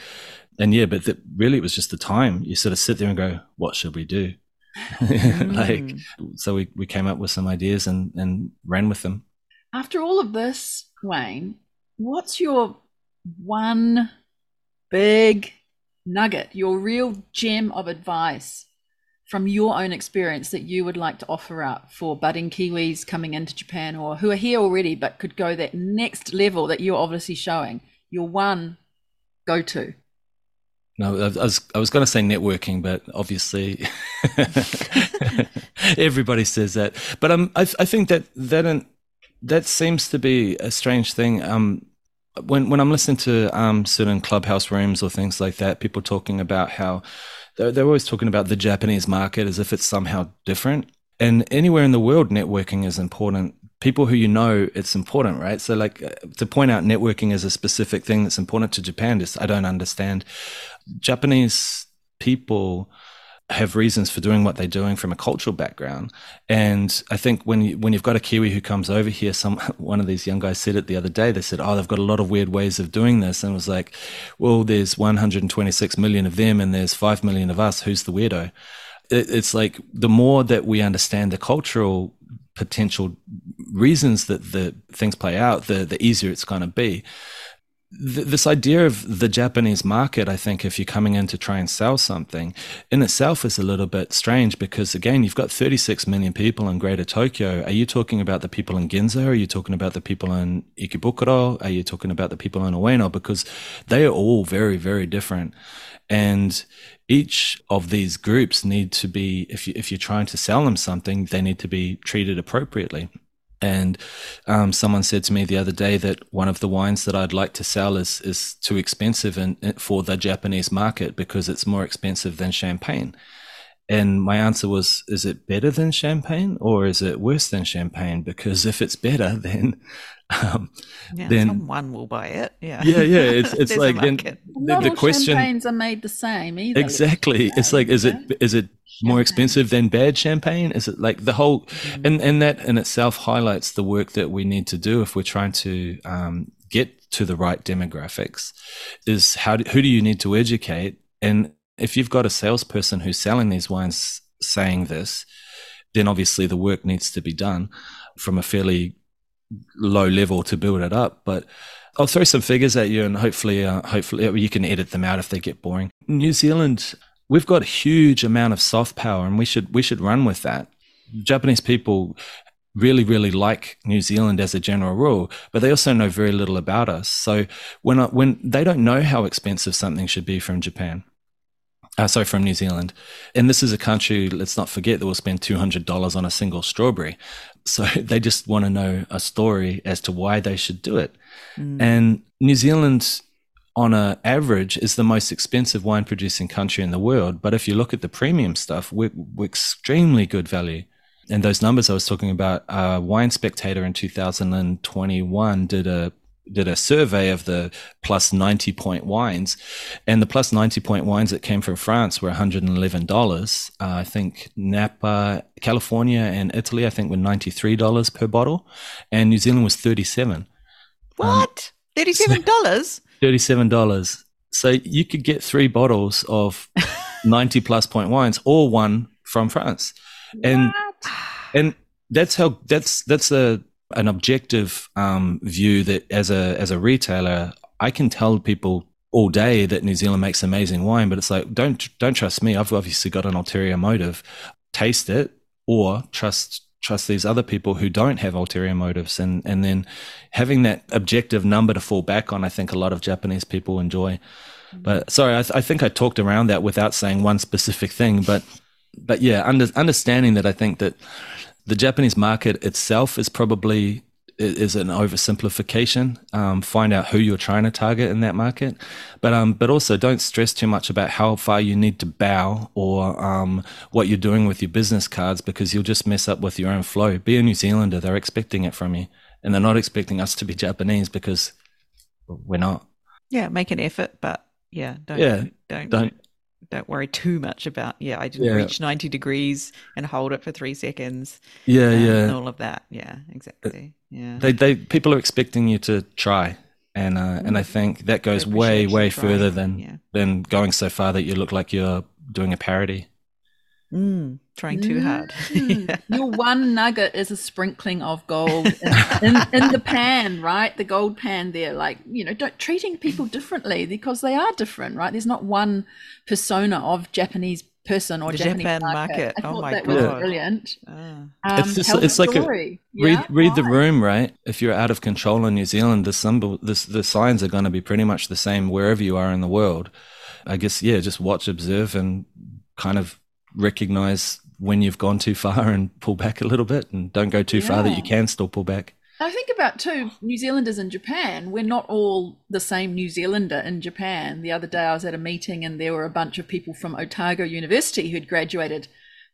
And yeah, but the, really, it was just the time. You sort of sit there and go, "What should we do?" (laughs) like mm. so we, we came up with some ideas and and ran with them. After all of this wayne what's your one big nugget your real gem of advice from your own experience that you would like to offer up for budding kiwis coming into japan or who are here already but could go that next level that you're obviously showing? Your one go to no, I was I was going to say networking, but obviously (laughs) everybody says that. But um, I I think that that that seems to be a strange thing. Um, when when I'm listening to um certain clubhouse rooms or things like that, people talking about how they're, they're always talking about the Japanese market as if it's somehow different. And anywhere in the world, networking is important people who you know, it's important, right? So, like uh, to point out networking as a specific thing that's important to Japan, just I don't understand. Japanese people have reasons for doing what they're doing from a cultural background. And I think when you, when you've got a Kiwi who comes over here, some (laughs) one of these young guys said it the other day. They said, "Oh, they've got a lot of weird ways of doing this," and it was like, "Well, there's 126 million of them, and there's five million of us. Who's the weirdo?" it's like the more that we understand the cultural potential reasons that the things play out, the the easier it's going to be. This idea of the Japanese market, I think, if you're coming in to try and sell something, in itself is a little bit strange because, again, you've got 36 million people in Greater Tokyo. Are you talking about the people in Ginza? Are you talking about the people in Ikebukuro? Are you talking about the people in Ueno? Because they are all very, very different. And each of these groups need to be, if, you, if you're trying to sell them something, they need to be treated appropriately. And um, someone said to me the other day that one of the wines that I'd like to sell is is too expensive in, for the Japanese market because it's more expensive than champagne. And my answer was, is it better than champagne or is it worse than champagne? Because if it's better, (laughs) then um, yeah, then someone will buy it. Yeah, yeah, yeah. (laughs) It's it's like then the, Not the all question. Champagnes are made the same either. Exactly. It's like, is it is it more expensive than bad champagne? Is it like the whole, mm. and and that in itself highlights the work that we need to do if we're trying to um, get to the right demographics. Is how do, who do you need to educate and if you've got a salesperson who's selling these wines saying this, then obviously the work needs to be done from a fairly low level to build it up. But I'll throw some figures at you, and hopefully, uh, hopefully you can edit them out if they get boring. New Zealand, we've got a huge amount of soft power, and we should we should run with that. Japanese people really, really like New Zealand as a general rule, but they also know very little about us. So when I, when they don't know how expensive something should be from Japan, uh, sorry, from New Zealand, and this is a country. Let's not forget that will spend two hundred dollars on a single strawberry. So (laughs) they just want to know a story as to why they should do it. Mm. And New Zealand, on an average, is the most expensive wine producing country in the world. But if you look at the premium stuff, we're, we're extremely good value. And those numbers I was talking about, uh, Wine Spectator in 2021 did a did a survey of the plus 90 point wines and the plus 90 point wines that came from france were $111 uh, i think napa california and italy i think were $93 per bottle and new zealand was 37 what? Um, $37 so $37 so you could get three bottles of (laughs) 90 plus point wines or one from france. And what? and that's how that's that's a an objective um, view that as a as a retailer, I can tell people all day that New Zealand makes amazing wine, but it's like don't don't trust me. I've obviously got an ulterior motive. Taste it or trust trust these other people who don't have ulterior motives and and then having that objective number to fall back on i think a lot of japanese people enjoy but sorry i, th- I think i talked around that without saying one specific thing but but yeah under, understanding that i think that the Japanese market itself is probably is an oversimplification. Um, find out who you're trying to target in that market, but um, but also don't stress too much about how far you need to bow or um, what you're doing with your business cards because you'll just mess up with your own flow. Be a New Zealander; they're expecting it from you, and they're not expecting us to be Japanese because we're not. Yeah, make an effort, but yeah, don't yeah, don't don't don't worry too much about yeah i didn't yeah. reach 90 degrees and hold it for three seconds. Yeah um, yeah. and all of that. Yeah exactly. Yeah. They, they people are expecting you to try. And uh, and i think that goes way way further than yeah. than going so far that you look like you're doing a parody mm, trying too hard (laughs) mm. your one nugget is a sprinkling of gold in, in, in, the pan right the gold pan there like you know don't treating people differently because they are different right there's not one persona of Japanese person or the Japanese Japan market. market. I oh my that god, was brilliant. Ah. Um, it's just, it's like a, read yeah? read the room, right? If you're out of control in New Zealand, the symbol, the, the signs are going to be pretty much the same wherever you are in the world. I guess yeah, just watch, observe, and kind of recognize when you've gone too far and pull back a little bit, and don't go too yeah. far that you can still pull back. I think about too New Zealanders in Japan. We're not all the same New Zealander in Japan. The other day I was at a meeting and there were a bunch of people from Otago University who'd graduated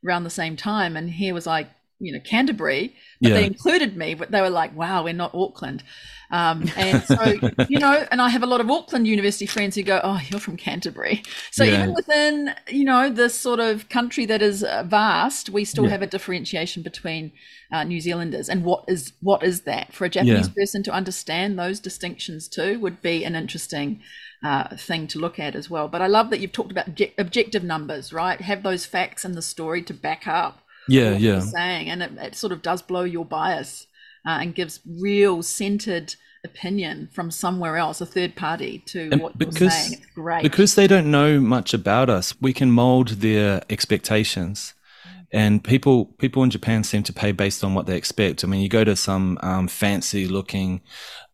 around the same time, and here was like you know Canterbury, but yeah. they included me. But they were like, "Wow, we're not Auckland." Um, and so, you know, and I have a lot of Auckland University friends who go, Oh, you're from Canterbury. So yeah. even within, you know, this sort of country that is uh, vast, we still yeah. have a differentiation between uh, New Zealanders. And what is what is that for a Japanese person to understand those distinctions too would be an interesting uh, thing to look at as well. But I love that you've talked about objective numbers, right? Have those facts and the story to back up. Yeah, yeah. saying, and it, it sort of does blow your bias uh, and gives real centered opinion from somewhere else, a third party, to and what because, you're saying. It's great. Because they don't know much about us, we can mold their expectations. And people people in Japan seem to pay based on what they expect. I mean, you go to some um, fancy looking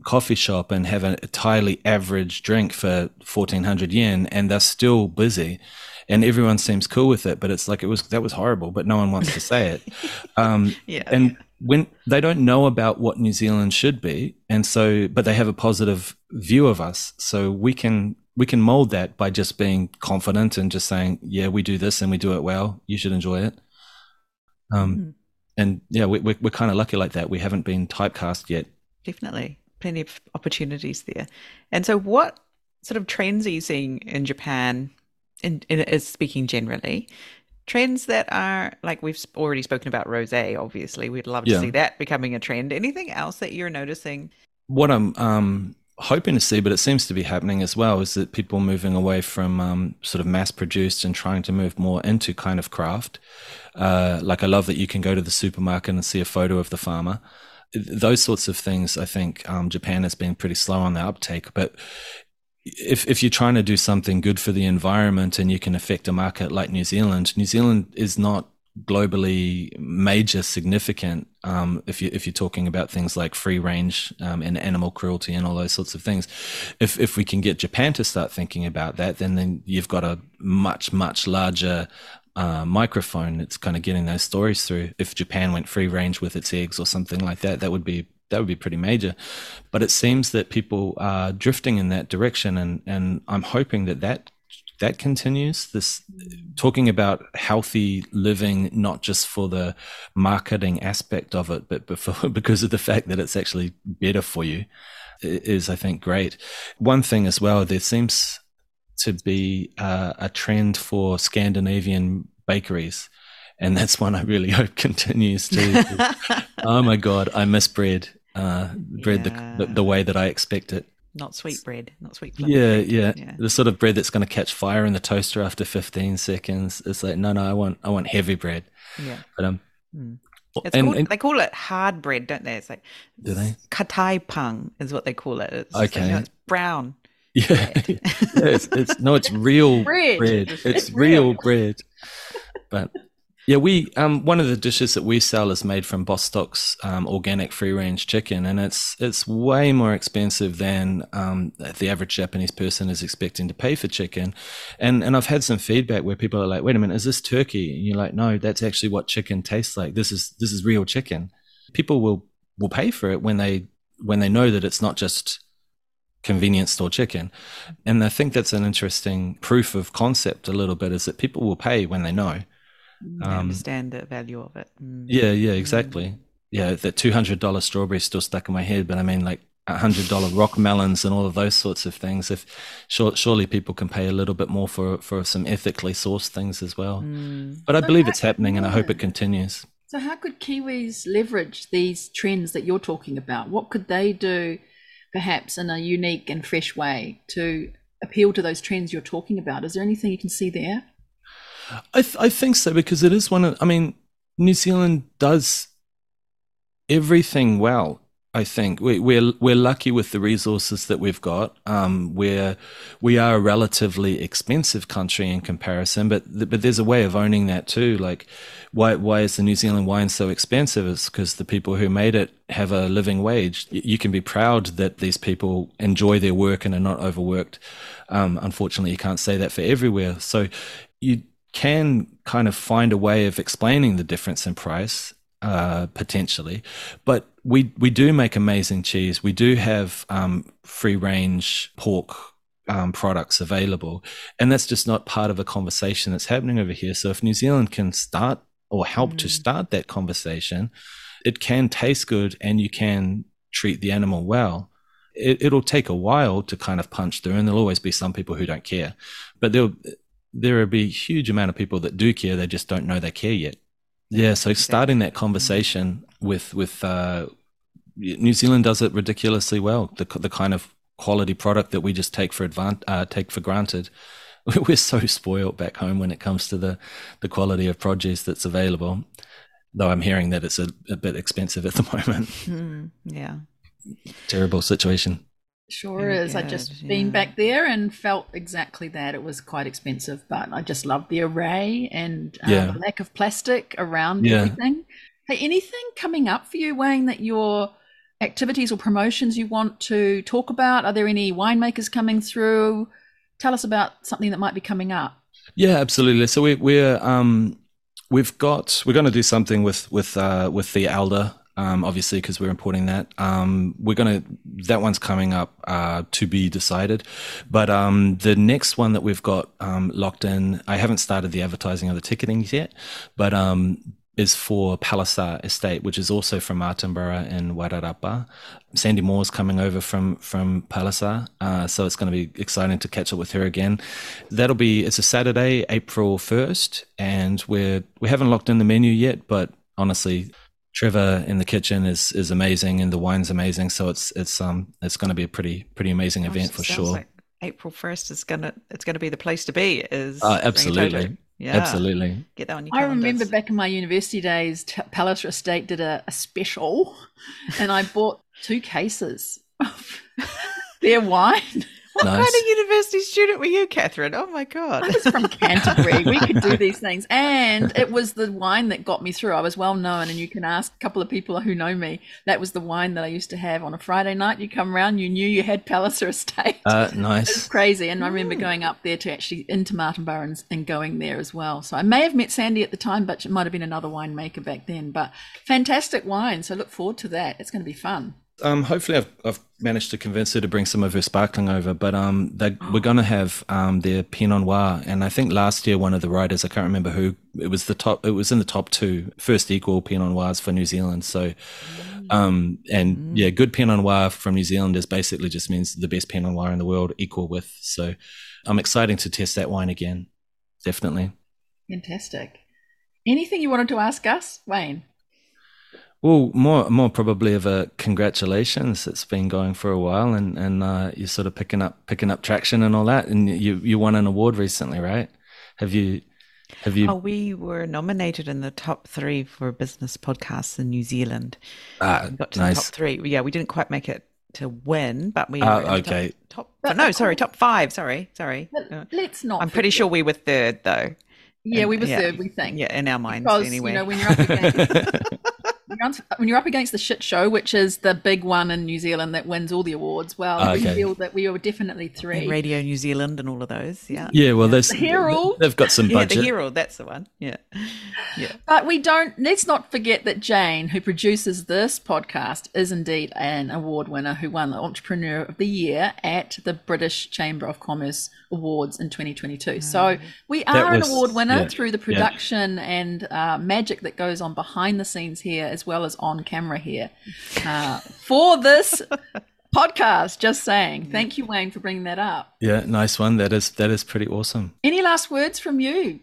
coffee shop and have an entirely average drink for 1400 yen and they're still busy and everyone seems cool with it but it's like it was that was horrible but no one wants to say it (laughs) um, yeah. and when they don't know about what New Zealand should be, and so but they have a positive view of us, so we can we can mold that by just being confident and just saying, yeah, we do this and we do it well. You should enjoy it. Um, mm. and yeah, we, we're, we're kind of lucky like that. We haven't been typecast yet. Definitely, plenty of opportunities there. And so, what sort of trends are you seeing in Japan? In, in, speaking generally, trends that are like we've already spoken about rose obviously we'd love to yeah. see that becoming a trend anything else that you're noticing what i'm um, hoping to see but it seems to be happening as well is that people moving away from um, sort of mass produced and trying to move more into kind of craft uh, like i love that you can go to the supermarket and see a photo of the farmer those sorts of things, I think um, Japan has been pretty slow on the uptake. But if if you're trying to do something good for the environment and you can affect a market like New Zealand, New Zealand is not globally major significant um, if you if you're talking about things like free range um, and animal cruelty and all those sorts of things. If if we can get Japan to start thinking about that, then then you've got a much much larger uh, microphone that's kind of getting those stories through. If Japan went free range with its eggs or something like that, that would be that would be pretty major. But it seems that people are drifting in that direction, and and I'm hoping that that that continues. This talking about healthy living, not just for the marketing aspect of it, but before, (laughs) because of the fact that it's actually better for you, is I think great. One thing as well, there seems to be uh, a trend for Scandinavian bakeries. And that's one I really (laughs) hope continues to. oh my God, I miss bread. Uh, bread yeah. the, the, the way that I expect it not sweet bread, not sweet. Yeah, yeah, yeah, The sort of bread that's going to catch fire in the toaster after 15 seconds. It's like no, no, I want, I want heavy bread. Yeah. But um, mm. and, called, and, they call it hard bread, don't they? It's like do they? Katai pang is what they call it. It's okay. Like, you know, it's brown. (laughs) Yeah. yeah it's, it's, no, it's real bread. bread. It's, it's real bread. But yeah, we um one of the dishes that we sell is made from Bostock's um, organic free range chicken, and it's it's way more expensive than um, the average Japanese person is expecting to pay for chicken. And and I've had some feedback where people are like, "Wait a minute, is this turkey?" And you're like, "No, that's actually what chicken tastes like. This is this is real chicken." People will will pay for it when they when they know that it's not just convenience store chicken. And I think that's an interesting proof of concept a little bit is that people will pay when they know. Um, understand the value of it. Mm. Yeah, yeah, exactly. Mm. Yeah, that two hundred dollar strawberry is still stuck in my head, but I mean like hundred dollar rock melons and all of those sorts of things. If sure, surely people can pay a little bit more for for some ethically sourced things as well. Mm. But I so believe it's happening, and I hope it continues. So, how could Kiwis leverage these trends that you're talking about? What could they do, perhaps in a unique and fresh way, to appeal to those trends you're talking about? Is there anything you can see there? I th- I think so because it is one of. I mean, New Zealand does everything well. I think we, we're we're lucky with the resources that we've got. Um, we're we are a relatively expensive country in comparison, but but there's a way of owning that too. Like, why why is the New Zealand wine so expensive? It's because the people who made it have a living wage. You can be proud that these people enjoy their work and are not overworked. Um, unfortunately, you can't say that for everywhere. So you can kind of find a way of explaining the difference in price uh, potentially, but we we do make amazing cheese. We do have um, free range pork um, products available, and that's just not part of a conversation that's happening over here. So if New Zealand can start or help mm. to start that conversation, it can taste good, and you can treat the animal well. It, it'll take a while to kind of punch through, and there'll always be some people who don't care, but there'll there will be a huge amount of people that do care. They just don't know they care yet. Yeah. So starting that conversation with with uh, New Zealand does it ridiculously well. The the kind of quality product that we just take for advan- uh, take for granted. (laughs) We're so spoiled back home when it comes to the the quality of produce that's available. Though I'm hearing that it's a, a bit expensive at the (laughs) moment. Mm, yeah. Terrible situation. Sure is. I just yeah. been back there and felt exactly that. It was quite expensive, but I just love the array and um, yeah. the lack of plastic around yeah. everything. Hey, anything coming up for you, Wayne, that your activities or promotions you want to talk about? Are there any winemakers coming through? Tell us about something that might be coming up. Yeah, absolutely. So we, we're um, we've got we're going to do something with with uh, with the Alder um, obviously because we're importing that. Um, we're gonna that one's coming up uh, to be decided, but um, the next one that we've got um, locked in, I haven't started the advertising of the ticketing yet, but um, is for Palliser Estate, which is also from Martinborough in Wairarapa. Sandy Moore's coming over from from Palliser, uh, so it's going to be exciting to catch up with her again. That'll be it's a Saturday, April first, and we're we haven't locked in the menu yet, but honestly Trevor in the kitchen is is amazing, and the wine's amazing. So it's it's um it's going to be a pretty pretty amazing Gosh, event for sure. Like April first is gonna it's gonna be the place to be. Is uh, absolutely Yeah, Absolutely. Get that on your I calendars. remember back in my university days, T- Palliser Estate did a, a special, and I bought two cases of (laughs) their wine. What Nice. kind of university student were you, Catherine? Oh my god. I was from (laughs) Canterbury. We could do these things. And it was the wine that got me through. I was well known, and you can ask a couple of people who know me. That was the wine that I used to have on a Friday night. You come round, you knew you had Palliser Estate. Uh, (laughs) nice. It's nice. crazy. And I remember going up there to actually into Martin and, and going there as well. So I may have met Sandy at the time, but it might have been another winemaker back then. But fantastic wine. So look forward to that. It's going to be fun. Um, hopefully, I've, I've managed to convince her to bring some of her sparkling over. But um, they, we're going to have um, their Pinot Noir, and I think last year one of the writers, I can't remember who, it was the top. It was in the top two first equal Pinot Noirs for New Zealand. So, um, and yeah, good Pinot Noir from New Zealand is basically just means the best Pinot Noir in the world, equal with. So, I'm excited to test that wine again. Definitely. Fantastic. Anything you wanted to ask us, Wayne? Well, more more probably of a congratulations. It's been going for a while, and and uh, you're sort of picking up picking up traction and all that. And you you won an award recently, right? Have you have you? Oh, we were nominated in the top three for business podcasts in New Zealand. ah, We got to nice. the top three. Yeah, we didn't quite make it to win, but we. Ah, were in the okay. Top, top But- no, sorry, top five. Sorry, sorry. But Uh, let's not. I'm pretty sure we were third, though. Yeah, we were Yeah. third. We think. Yeah, in our minds, Because anyway. you know when you're up against (laughs) when you're up- when you're up against the shit show, which is the big one in New Zealand that wins all the awards. Well, we Okay. feel that we were definitely And three. Radio New Zealand and all of those. Yeah. yeah, well, there's The Herald. They've got some Yeah, budget. the hero. That's the one. Yeah. Yeah. But we don't. Let's not forget that Jayne, who produces this podcast, is indeed an award winner who won the Entrepreneur of the Year at the British Chamber of Commerce Awards in 2022. So we are an award winner yeah, through the yeah. production and uh, magic that goes on behind the scenes here, as well as on camera here, uh, for this (laughs) podcast. Just saying. Thank you, Wayne, for bringing that up. yeah, nice one. That is that is pretty awesome. Any last words from you?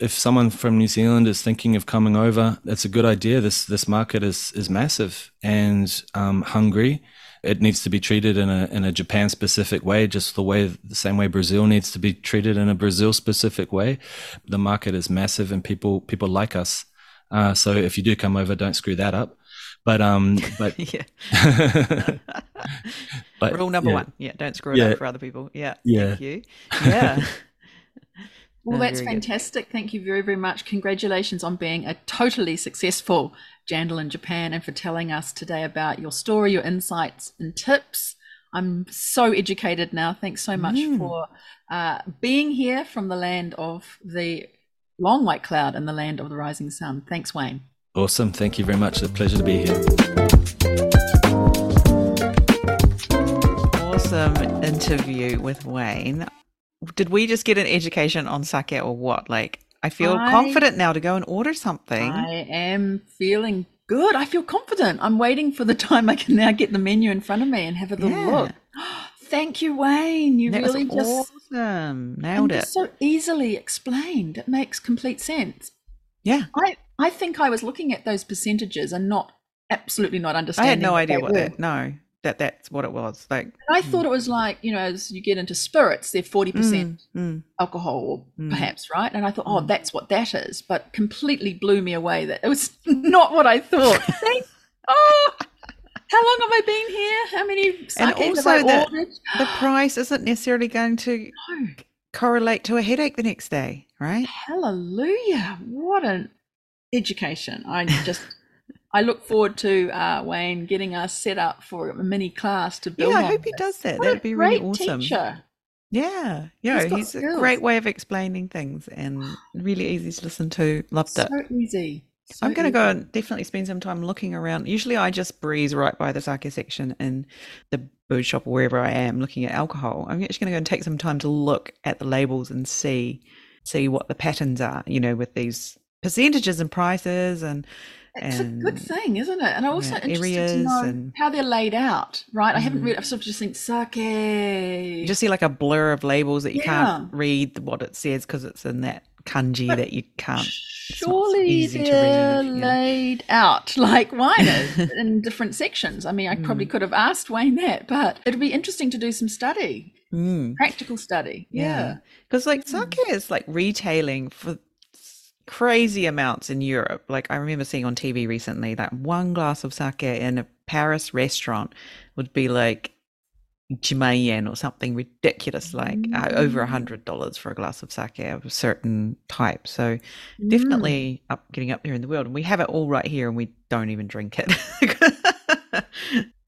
if someone from New Zealand is thinking of coming over, that's a good idea. This this market is is massive and um, hungry. It needs to be treated in a in a Japan specific way, just the way the same way Brazil needs to be treated in a Brazil specific way. The market is massive, and people people like us. Uh, so if you do come over, don't screw that up. But um, but (laughs) yeah. (laughs) but Rule number yeah. one. Yeah. Don't screw it Yeah. up for other people. Yeah. Yeah. Thank you. Yeah. (laughs) Well, No, that's very good. fantastic. Thank you very, very much. Congratulations on being a totally successful Jandal in Japan and for telling us today about your story, your insights, and tips. I'm so educated now. Thanks so much Mm. for uh, being here from the land of the long white cloud and the land of the rising sun. Thanks, Wayne. awesome. Thank you very much. It's a pleasure to be here. awesome interview with Wayne. Did we just get an education on sake or what? Like, I feel I- confident now to go and order something. I am feeling good. I feel confident. I'm waiting for the (laughs) time I can now get the menu in front of me and have a little Yeah. look. Thank you, Wayne. You that really just awesome. Nailed it. so easily explained. It makes complete sense. Yeah. I I think I was looking at those percentages and not absolutely not understanding. I had no idea what were. that. No, that that's what it was. Like, And I thought it was like you know, as you get into spirits, they're forty percent mm, mm. alcohol, or Mm. perhaps right. And I thought, oh, Mm. that's what that is. But completely blew me away that it was (laughs) not what I thought. (laughs) Oh, how long have I been here? How many have also I the- ordered? the price isn't necessarily going to No. correlate to a headache the next day, right? Hallelujah. What an education. I just (laughs) I look forward to uh, Wayne getting us set up for a mini class to build Yeah, I hope he does that. What That'd be really awesome. Teacher. Yeah, yeah, He's he's a great way of explaining things and really easy to listen to. Loved So it. So easy. So I'm going to go and definitely spend some time looking around. Usually, I just breeze right by the sake section in the booze shop or wherever I am looking at alcohol. I'm actually going to go and take some time to look at the labels and see see what the patterns are. You know, with these percentages and prices and It's a good thing, isn't it? And I'm also yeah, interested to know and- how they're laid out, right? I haven't Mm. read, I've sort of just think sake. you just see like a blur of labels that you Yeah. can't read what it says because it's in that kanji But that you can't surely they're read, yeah. laid out like wine is (laughs) in different sections. I mean, I probably Mm. could have asked Wayne that, but it'd be interesting to do some study, Mm. practical study. Yeah. Because like Mm. sake is like retailing for crazy amounts in Europe. Like I remember seeing on TV recently that one glass of sake in a Paris restaurant would be like Chimayen or something ridiculous, like uh, over a Mm. hundred dollars for a glass of sake of a certain type. So Mm. definitely up getting up there in the world, and we have it all right here, and we don't even drink it. (laughs)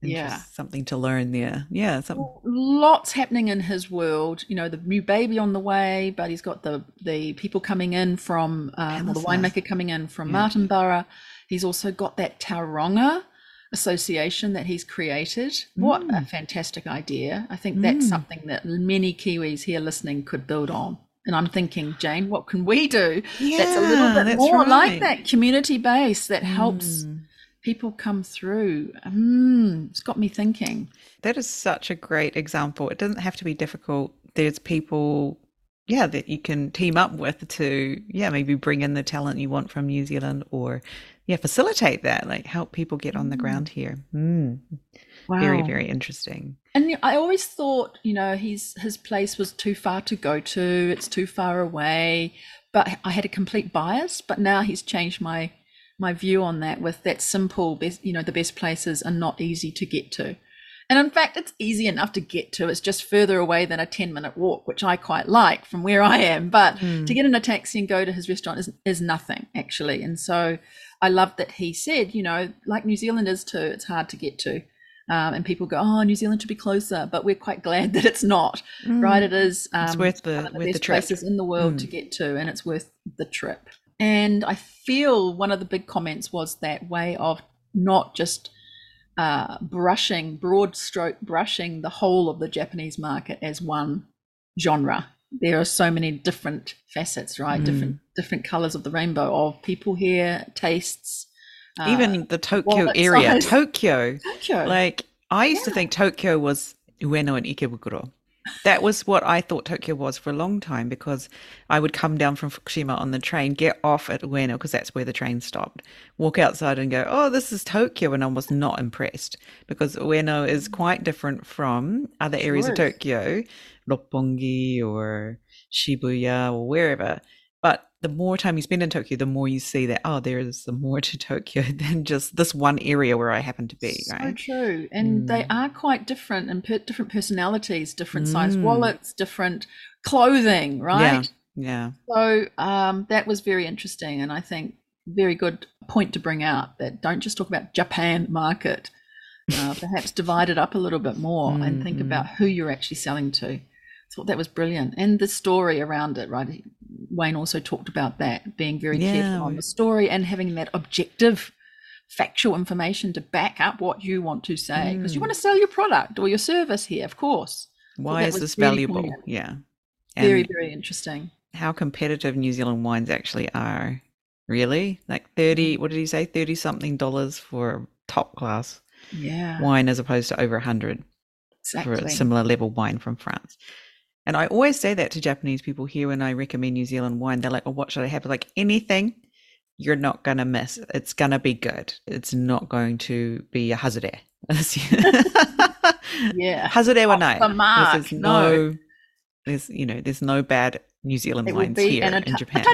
Yeah. something to learn there. Yeah, something. Well, lots happening in his world. You know, the new baby on the way, but he's got the the people coming in from, um, the winemaker coming in from Yeah. Martinborough. He's also got that Tauranga association that he's created. What a Mm. fantastic idea! I think that's Mm. something that many Kiwis here listening could build on. And I'm thinking, Jayne, what can we do that's a little bit more like that community base that helps Mm. people come through? Mm, it's got me thinking. That is such a great example. It doesn't have to be difficult. There's people, yeah, that you can team up with to, yeah, maybe bring in the talent you want from New Zealand or, yeah, facilitate that, like help people get on the Mm. ground here. Mm. Wow. Very, very interesting. And I always thought, you know, his his place was too far to go to. It's too far away. But I had a complete bias. But now he's changed my my view on that. With that simple, best, you know, the best places are not easy to get to. And in fact, it's easy enough to get to. It's just further away than a ten minute walk, which I quite like from where I am. But Mm. to get in a taxi and go to his restaurant is is nothing actually. And so I love that he said, you know, like New Zealand is too. It's hard to get to. Um, and people go, oh, New Zealand should be closer, but we're quite glad (laughs) that it's not, right? It is. Um, It's worth the- the worth the best trip. places in the world to Mm. get to, and it's worth the trip. And I feel one of the big comments was that way of not just uh, brushing, broad stroke brushing the whole of the Japanese market as one genre. There are so many different facets, right? Mm. Different different colors of the rainbow of people here, tastes. uh, Even the Tokyo area, size. Tokyo, (laughs) Tokyo. like I used to think Tokyo was Ueno and Ikebukuro. That was what I thought Tokyo was for a long time because I would come down from Fukushima on the train, get off at Ueno because that's where the train stopped, walk outside and go, oh, this is Tokyo. And I was not impressed because Ueno is mm. quite different from other areas of Tokyo, Roppongi or Shibuya or wherever. The more time you spend in Tokyo, the more you see that, oh, there is more to (laughs) Tokyo than just this one area where I happen to be, So right? true, and they Mm. are quite different, and per- different personalities, different size Mm. wallets, different clothing, right? Yeah. So um, that was very interesting, and I think very good point to bring out that don't just talk about Japan market, uh, (laughs) perhaps divide it up a little bit more and think Mhm. about who you're actually selling to. I thought that was brilliant, and the story around it, right? Wayne also talked about that being very Yeah, careful on the story and having that objective, factual information to back up what you want to say because you Mm. want to sell your product or your service here, of course. Why that is this valuable? Yeah. Very, And very interesting. how competitive New Zealand wines actually are. Really? Like 30, Mm. what did he say? 30 something dollars for top class Yeah, wine as opposed to over 100 for a similar level wine from France. And I always say that to Japanese people here when I recommend New Zealand wine. They're like, oh, what should I have? Like anything you're not going to miss. It's going to be good. It's not going to be a hazard. (laughs) Yeah. Hazard wa Off nai. the mark, no. no, there's, you know, there's no bad New Zealand it wines here in Japan.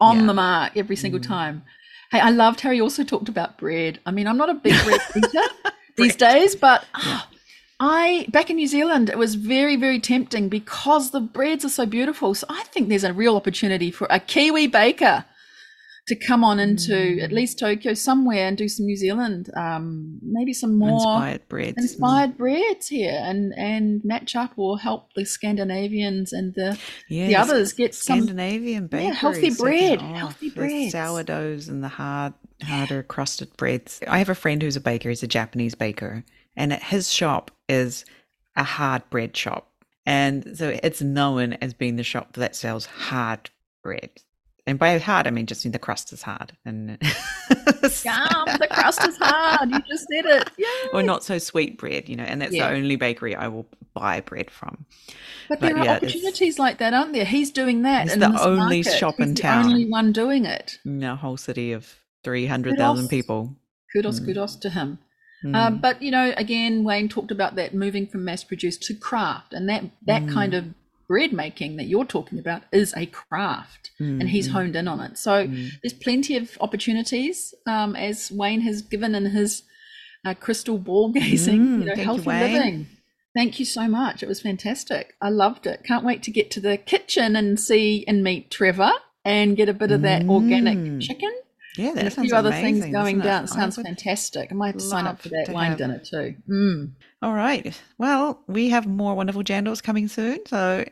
on Yeah. the mark every single Mm. time. Hey, I loved how he also talked about bread. I mean, I'm not a big bread (laughs) eater these days, but ah, I back in New Zealand, it was very, very tempting because the breads are so beautiful. So I think there's a real opportunity for a Kiwi baker to come on into Mm. at least Tokyo somewhere and do some New Zealand, um, maybe some more Inspired breads. Mm. inspired breads here and and match up or help the Scandinavians and the Yes, others get some- Scandinavian bakeries. Yeah, healthy bread, healthy the breads. sourdoughs and the hard, harder crusted breads. I have a friend who's a baker. He's a Japanese baker, and his shop is a hard bread shop, and so it's known as being the shop that sells hard bread. and by hard, I mean just the crust is hard, and (laughs) Yum, the crust is hard. You just said it. Yeah. (laughs) or not so sweet bread, you know. And that's Yeah. the only bakery I will buy bread from. But But there are yeah, it's- opportunities like that, aren't there? He's doing that. He's in the only market. shop in He's town. The only one doing it. In a whole city of three hundred thousand people. Kudos, Mm. kudos to him. Mm. Um, but you know, again, Wayne talked about that moving from mass produced to craft, and that that Mm. kind of bread making that you're talking about is a craft, and he's Mm, honed in on it. So mm. there's plenty of opportunities, um, as Wayne has given in his uh, crystal ball (laughs) gazing, Mm, you know, thank you, healthy Wayne. living. Thank you so much. It was fantastic. I loved it. Can't wait to get to the kitchen and see and meet Trevor and get a bit of that organic Mm. chicken Yeah, that and a sounds few other amazing, things going down. It sounds fantastic. I might have to sign up for that wine have- dinner too. Mm. All right. Well, we have more wonderful jandals coming soon, so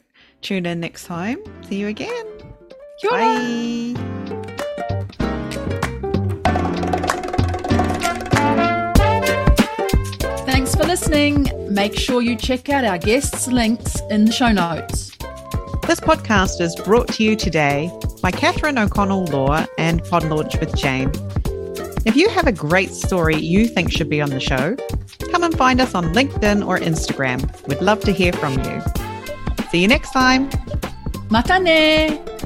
tune in next time. See you again. Kia ora. Bye. Thanks for listening. Make sure you check out our guests' links in the show notes. This podcast is brought to you today by Catherine O'Connell Law and Pod Launch with Jayne. If you have a great story you think should be on the show, come and find us on LinkedIn or Instagram. We'd love to hear from you. See you next time. Matane!